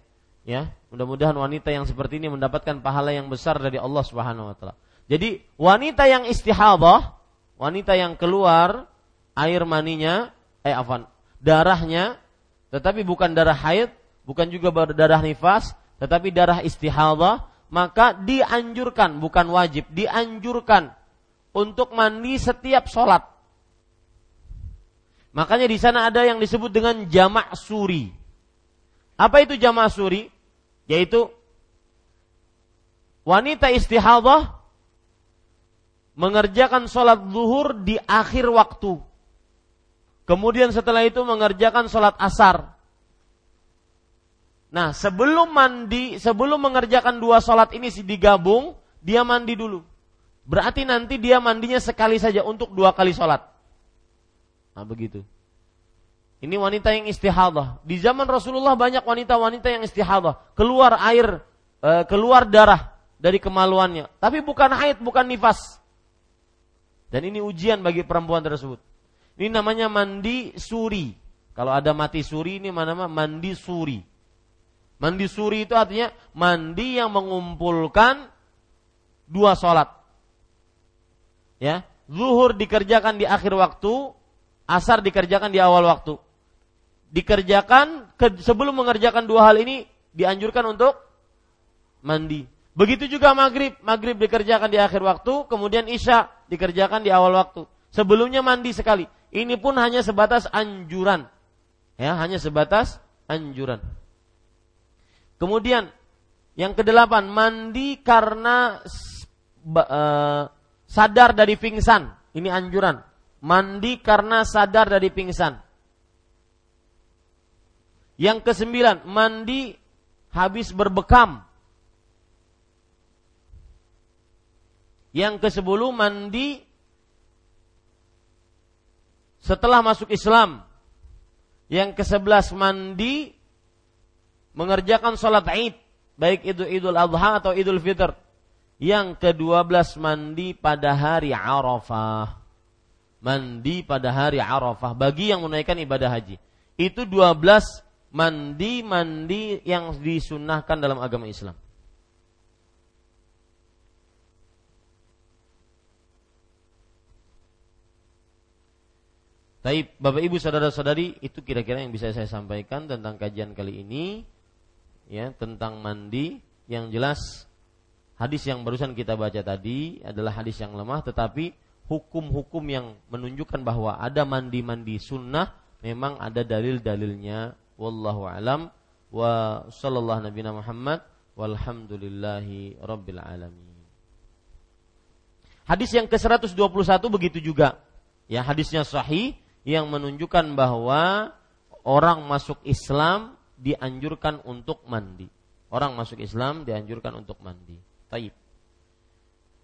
ya. Mudah-mudahan wanita yang seperti ini mendapatkan pahala yang besar dari Allah Subhanahu wa taala. Jadi wanita yang istihadah, wanita yang keluar air maninya, eh afan, darahnya tetapi bukan darah haid, bukan juga darah nifas, tetapi darah istihadah, maka dianjurkan, bukan wajib, dianjurkan untuk mandi setiap sholat. Makanya di sana ada yang disebut dengan jamak suri. Apa itu jamak suri? Yaitu wanita istihadah mengerjakan sholat zuhur di akhir waktu. Kemudian setelah itu mengerjakan sholat asar. Nah, sebelum mandi, sebelum mengerjakan dua sholat ini digabung, dia mandi dulu. Berarti nanti dia mandinya sekali saja untuk dua kali sholat. Nah begitu. Ini wanita yang istihadah. Di zaman Rasulullah banyak wanita-wanita yang istihadah. Keluar air, e, keluar darah dari kemaluannya. Tapi bukan haid, bukan nifas. Dan ini ujian bagi perempuan tersebut. Ini namanya mandi suri. Kalau ada mati suri ini nama mandi suri. Mandi suri itu artinya mandi yang mengumpulkan dua sholat. Ya, zuhur dikerjakan di akhir waktu, asar dikerjakan di awal waktu. Dikerjakan ke, sebelum mengerjakan dua hal ini dianjurkan untuk mandi. Begitu juga maghrib, maghrib dikerjakan di akhir waktu, kemudian isya dikerjakan di awal waktu. Sebelumnya mandi sekali. Ini pun hanya sebatas anjuran. Ya, hanya sebatas anjuran. Kemudian yang kedelapan, mandi karena uh, sadar dari pingsan. Ini anjuran. Mandi karena sadar dari pingsan. Yang kesembilan, mandi habis berbekam. Yang kesepuluh mandi setelah masuk Islam. Yang kesebelas mandi mengerjakan sholat id. Baik itu idul adha atau idul fitr. Yang kedua belas mandi pada hari Arafah. Mandi pada hari Arafah. Bagi yang menunaikan ibadah haji. Itu dua belas mandi-mandi yang disunahkan dalam agama Islam. Tapi Bapak Ibu saudara-saudari itu kira-kira yang bisa saya sampaikan tentang kajian kali ini ya tentang mandi. Yang jelas hadis yang barusan kita baca tadi adalah hadis yang lemah tetapi hukum-hukum yang menunjukkan bahwa ada mandi-mandi sunnah memang ada dalil-dalilnya. Wallahu alam. Wa sallallahu nabi Muhammad. Walhamdulillahi rabbil alamin. Hadis yang ke-121 begitu juga. Ya hadisnya sahih yang menunjukkan bahwa orang masuk Islam dianjurkan untuk mandi. Orang masuk Islam dianjurkan untuk mandi. Taib.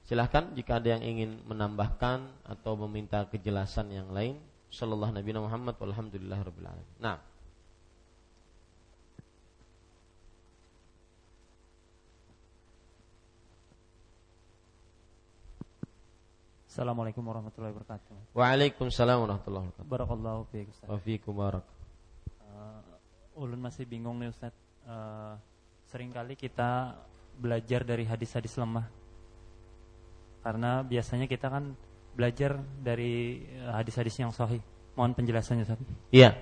Silahkan jika ada yang ingin menambahkan atau meminta kejelasan yang lain. Sallallahu Nabi Muhammad walhamdulillah rabbil. Nah. Assalamualaikum warahmatullahi wabarakatuh. Waalaikumsalam warahmatullahi wabarakatuh. Barakallahu fiik Ustaz. Wa fiikum barak. Uh, ulun masih bingung nih Ustaz. Uh, sering kali kita belajar dari hadis-hadis lemah. Karena biasanya kita kan belajar dari uh, hadis-hadis yang sahih. Mohon penjelasannya Ustaz. Iya.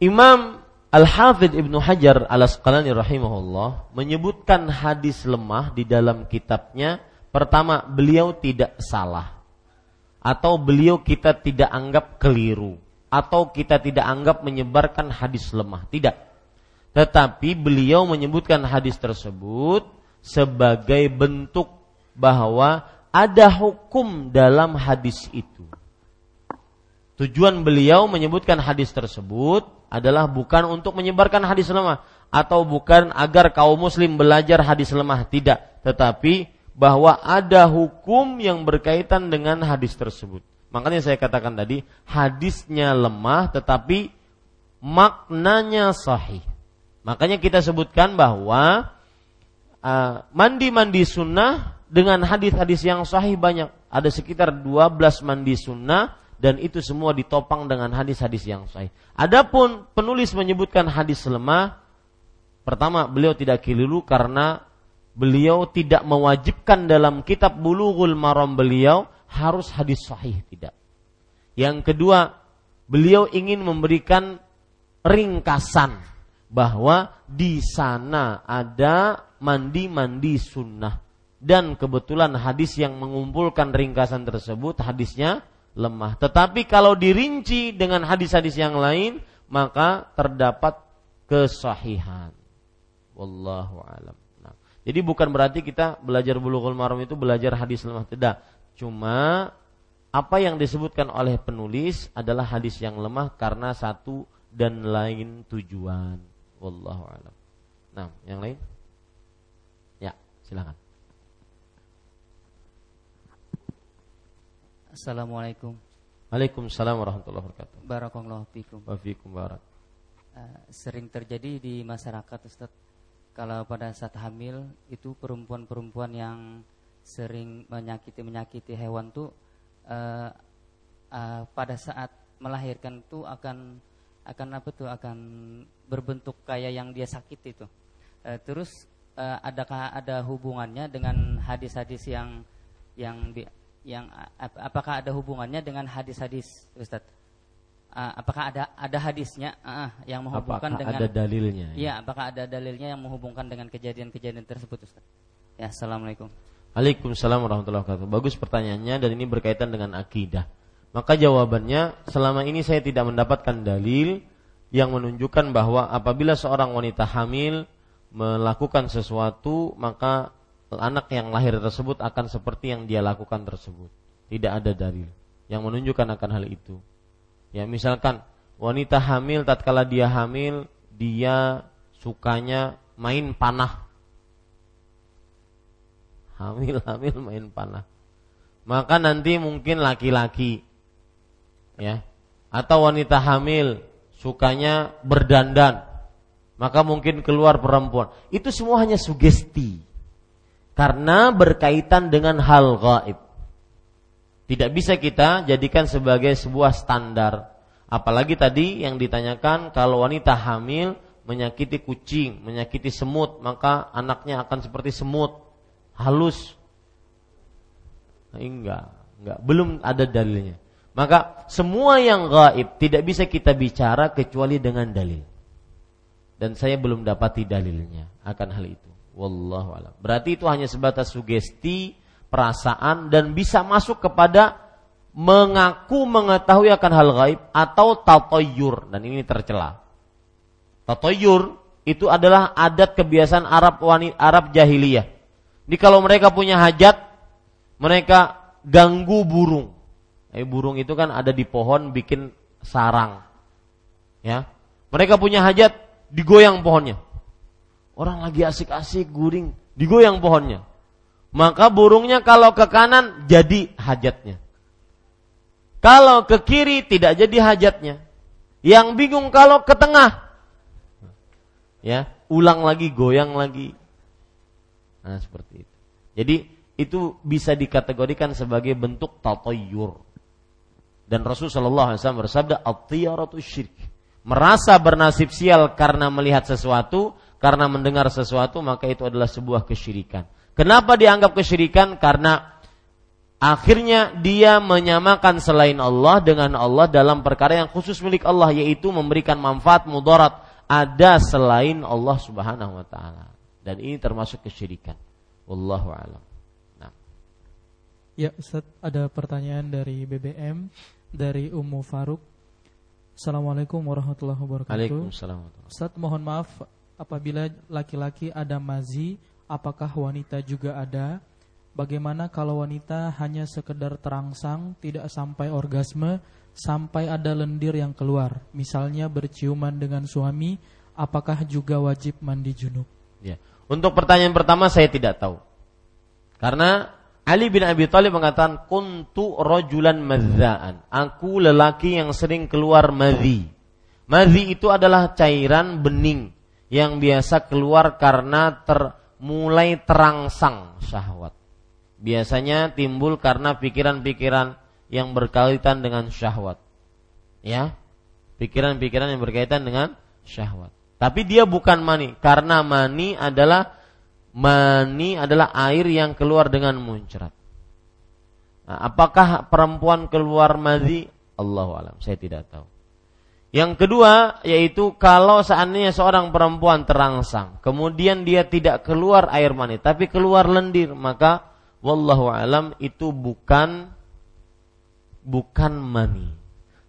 Imam Al-Hafidh Ibnu Hajar Al-Asqalani rahimahullah menyebutkan hadis lemah di dalam kitabnya. Pertama, beliau tidak salah atau beliau kita tidak anggap keliru. Atau kita tidak anggap menyebarkan hadis lemah. Tidak. Tetapi beliau menyebutkan hadis tersebut sebagai bentuk bahwa ada hukum dalam hadis itu. Tujuan beliau menyebutkan hadis tersebut adalah bukan untuk menyebarkan hadis lemah. Atau bukan agar kaum muslim belajar hadis lemah. Tidak. Tetapi bahwa ada hukum yang berkaitan dengan hadis tersebut. Makanya saya katakan tadi, hadisnya lemah tetapi maknanya sahih. Makanya kita sebutkan bahwa uh, mandi-mandi sunnah dengan hadis-hadis yang sahih banyak. Ada sekitar 12 mandi sunnah dan itu semua ditopang dengan hadis-hadis yang sahih. Adapun penulis menyebutkan hadis lemah, pertama beliau tidak keliru karena beliau tidak mewajibkan dalam kitab bulughul maram beliau harus hadis sahih tidak. Yang kedua, beliau ingin memberikan ringkasan bahwa di sana ada mandi-mandi sunnah dan kebetulan hadis yang mengumpulkan ringkasan tersebut hadisnya lemah. Tetapi kalau dirinci dengan hadis-hadis yang lain maka terdapat kesahihan. Wallahu alam. Jadi bukan berarti kita belajar bulughul maram itu belajar hadis lemah tidak. Cuma apa yang disebutkan oleh penulis adalah hadis yang lemah karena satu dan lain tujuan. Wallahu alam. Nah, yang lain? Ya, silakan. Assalamualaikum. Waalaikumsalam warahmatullahi wabarakatuh. Barakallahu fikum. Wa fikum barak. Uh, sering terjadi di masyarakat Ustaz kalau pada saat hamil itu perempuan-perempuan yang sering menyakiti-menyakiti hewan tuh uh, uh, pada saat melahirkan tuh akan akan apa tuh akan berbentuk kayak yang dia sakit itu. Uh, terus uh, adakah ada hubungannya dengan hadis-hadis yang yang yang apakah ada hubungannya dengan hadis-hadis Ustadz? Uh, apakah ada ada hadisnya uh, yang menghubungkan apakah dengan ada dalilnya? Iya, apakah ada dalilnya yang menghubungkan dengan kejadian-kejadian tersebut, Ustaz? Ya, assalamualaikum. Waalaikumsalam warahmatullahi wabarakatuh. Bagus pertanyaannya dan ini berkaitan dengan akidah. Maka jawabannya selama ini saya tidak mendapatkan dalil yang menunjukkan bahwa apabila seorang wanita hamil melakukan sesuatu maka anak yang lahir tersebut akan seperti yang dia lakukan tersebut. Tidak ada dalil yang menunjukkan akan hal itu. Ya, misalkan wanita hamil tatkala dia hamil dia sukanya main panah. Hamil-hamil main panah. Maka nanti mungkin laki-laki ya. Atau wanita hamil sukanya berdandan. Maka mungkin keluar perempuan. Itu semua hanya sugesti. Karena berkaitan dengan hal gaib tidak bisa kita jadikan sebagai sebuah standar apalagi tadi yang ditanyakan kalau wanita hamil menyakiti kucing menyakiti semut maka anaknya akan seperti semut halus enggak enggak belum ada dalilnya maka semua yang gaib tidak bisa kita bicara kecuali dengan dalil. Dan saya belum dapati dalilnya akan hal itu. Wallahu alam. Berarti itu hanya sebatas sugesti, perasaan dan bisa masuk kepada mengaku mengetahui akan hal gaib atau tatoyur dan ini tercela. Tatoyur itu adalah adat kebiasaan Arab wanita Arab jahiliyah. Jadi kalau mereka punya hajat, mereka ganggu burung Eh, burung itu kan ada di pohon bikin sarang. Ya. Mereka punya hajat, digoyang pohonnya. Orang lagi asik-asik guring, digoyang pohonnya. Maka burungnya kalau ke kanan jadi hajatnya. Kalau ke kiri tidak jadi hajatnya. Yang bingung kalau ke tengah. Ya, ulang lagi, goyang lagi. Nah, seperti itu. Jadi itu bisa dikategorikan sebagai bentuk tatoyur. Dan Rasulullah Shallallahu Alaihi Wasallam bersabda, "At-tiyaratu syirik." Merasa bernasib sial karena melihat sesuatu, karena mendengar sesuatu, maka itu adalah sebuah kesyirikan. Kenapa dianggap kesyirikan? Karena akhirnya dia menyamakan selain Allah dengan Allah dalam perkara yang khusus milik Allah yaitu memberikan manfaat mudarat ada selain Allah Subhanahu wa taala. Dan ini termasuk kesyirikan. Wallahu a'lam. Nah. Ya, Ustaz, ada pertanyaan dari BBM dari Ummu Faruk. Assalamualaikum warahmatullahi wabarakatuh. Waalaikumsalam. Ustaz mohon maaf apabila laki-laki ada mazi, apakah wanita juga ada? Bagaimana kalau wanita hanya sekedar terangsang, tidak sampai orgasme, sampai ada lendir yang keluar, misalnya berciuman dengan suami, apakah juga wajib mandi junub? Ya. Untuk pertanyaan pertama saya tidak tahu. Karena Ali bin Abi Thalib mengatakan kuntu rojulan mazzaan. Aku lelaki yang sering keluar madhi. Madhi itu adalah cairan bening yang biasa keluar karena ter, mulai terangsang syahwat. Biasanya timbul karena pikiran-pikiran yang berkaitan dengan syahwat. Ya. Pikiran-pikiran yang berkaitan dengan syahwat. Tapi dia bukan mani karena mani adalah mani adalah air yang keluar dengan muncrat. Nah, apakah perempuan keluar mani? Allahu alam, saya tidak tahu. Yang kedua yaitu kalau seandainya seorang perempuan terangsang, kemudian dia tidak keluar air mani, tapi keluar lendir, maka wallahu alam itu bukan bukan mani.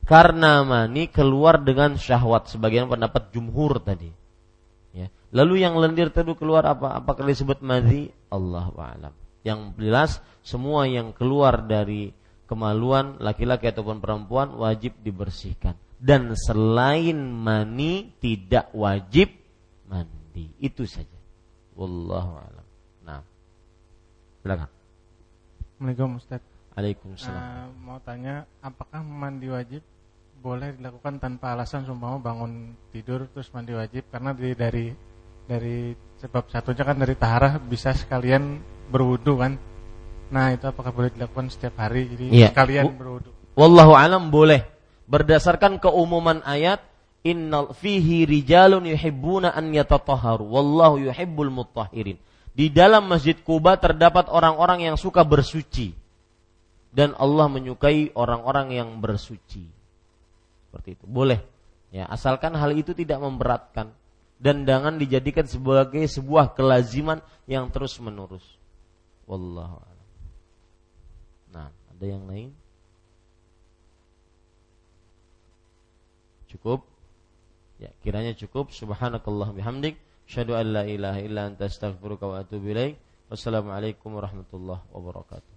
Karena mani keluar dengan syahwat sebagian pendapat jumhur tadi. Lalu yang lendir tadi keluar apa? Apakah disebut madhi? Allah alam. Yang jelas semua yang keluar dari kemaluan laki-laki ataupun perempuan wajib dibersihkan. Dan selain mani tidak wajib mandi. Itu saja. Wallahu alam. Nah. Silakan. Assalamualaikum Ustaz. Waalaikumsalam. Uh, mau tanya, apakah mandi wajib boleh dilakukan tanpa alasan sumpah bangun tidur terus mandi wajib karena dari, dari dari sebab satunya kan dari taharah bisa sekalian berwudu kan. Nah, itu apakah boleh dilakukan setiap hari jadi ya. sekalian berwudu? Wallahu alam boleh. Berdasarkan keumuman ayat innal fihi rijalun yuhibbuna an yatatahharu wallahu yuhibbul mutahhirin. Di dalam Masjid Kuba terdapat orang-orang yang suka bersuci dan Allah menyukai orang-orang yang bersuci. Seperti itu. Boleh. Ya, asalkan hal itu tidak memberatkan dan jangan dijadikan sebagai sebuah kelaziman yang terus menerus. Wallahu a'lam. Nah, ada yang lain? Cukup? Ya, kiranya cukup. Subhanakallah bihamdik. Asyhadu an la ilaha illa anta astaghfiruka wa atubu ilaik. Wassalamualaikum warahmatullahi wabarakatuh.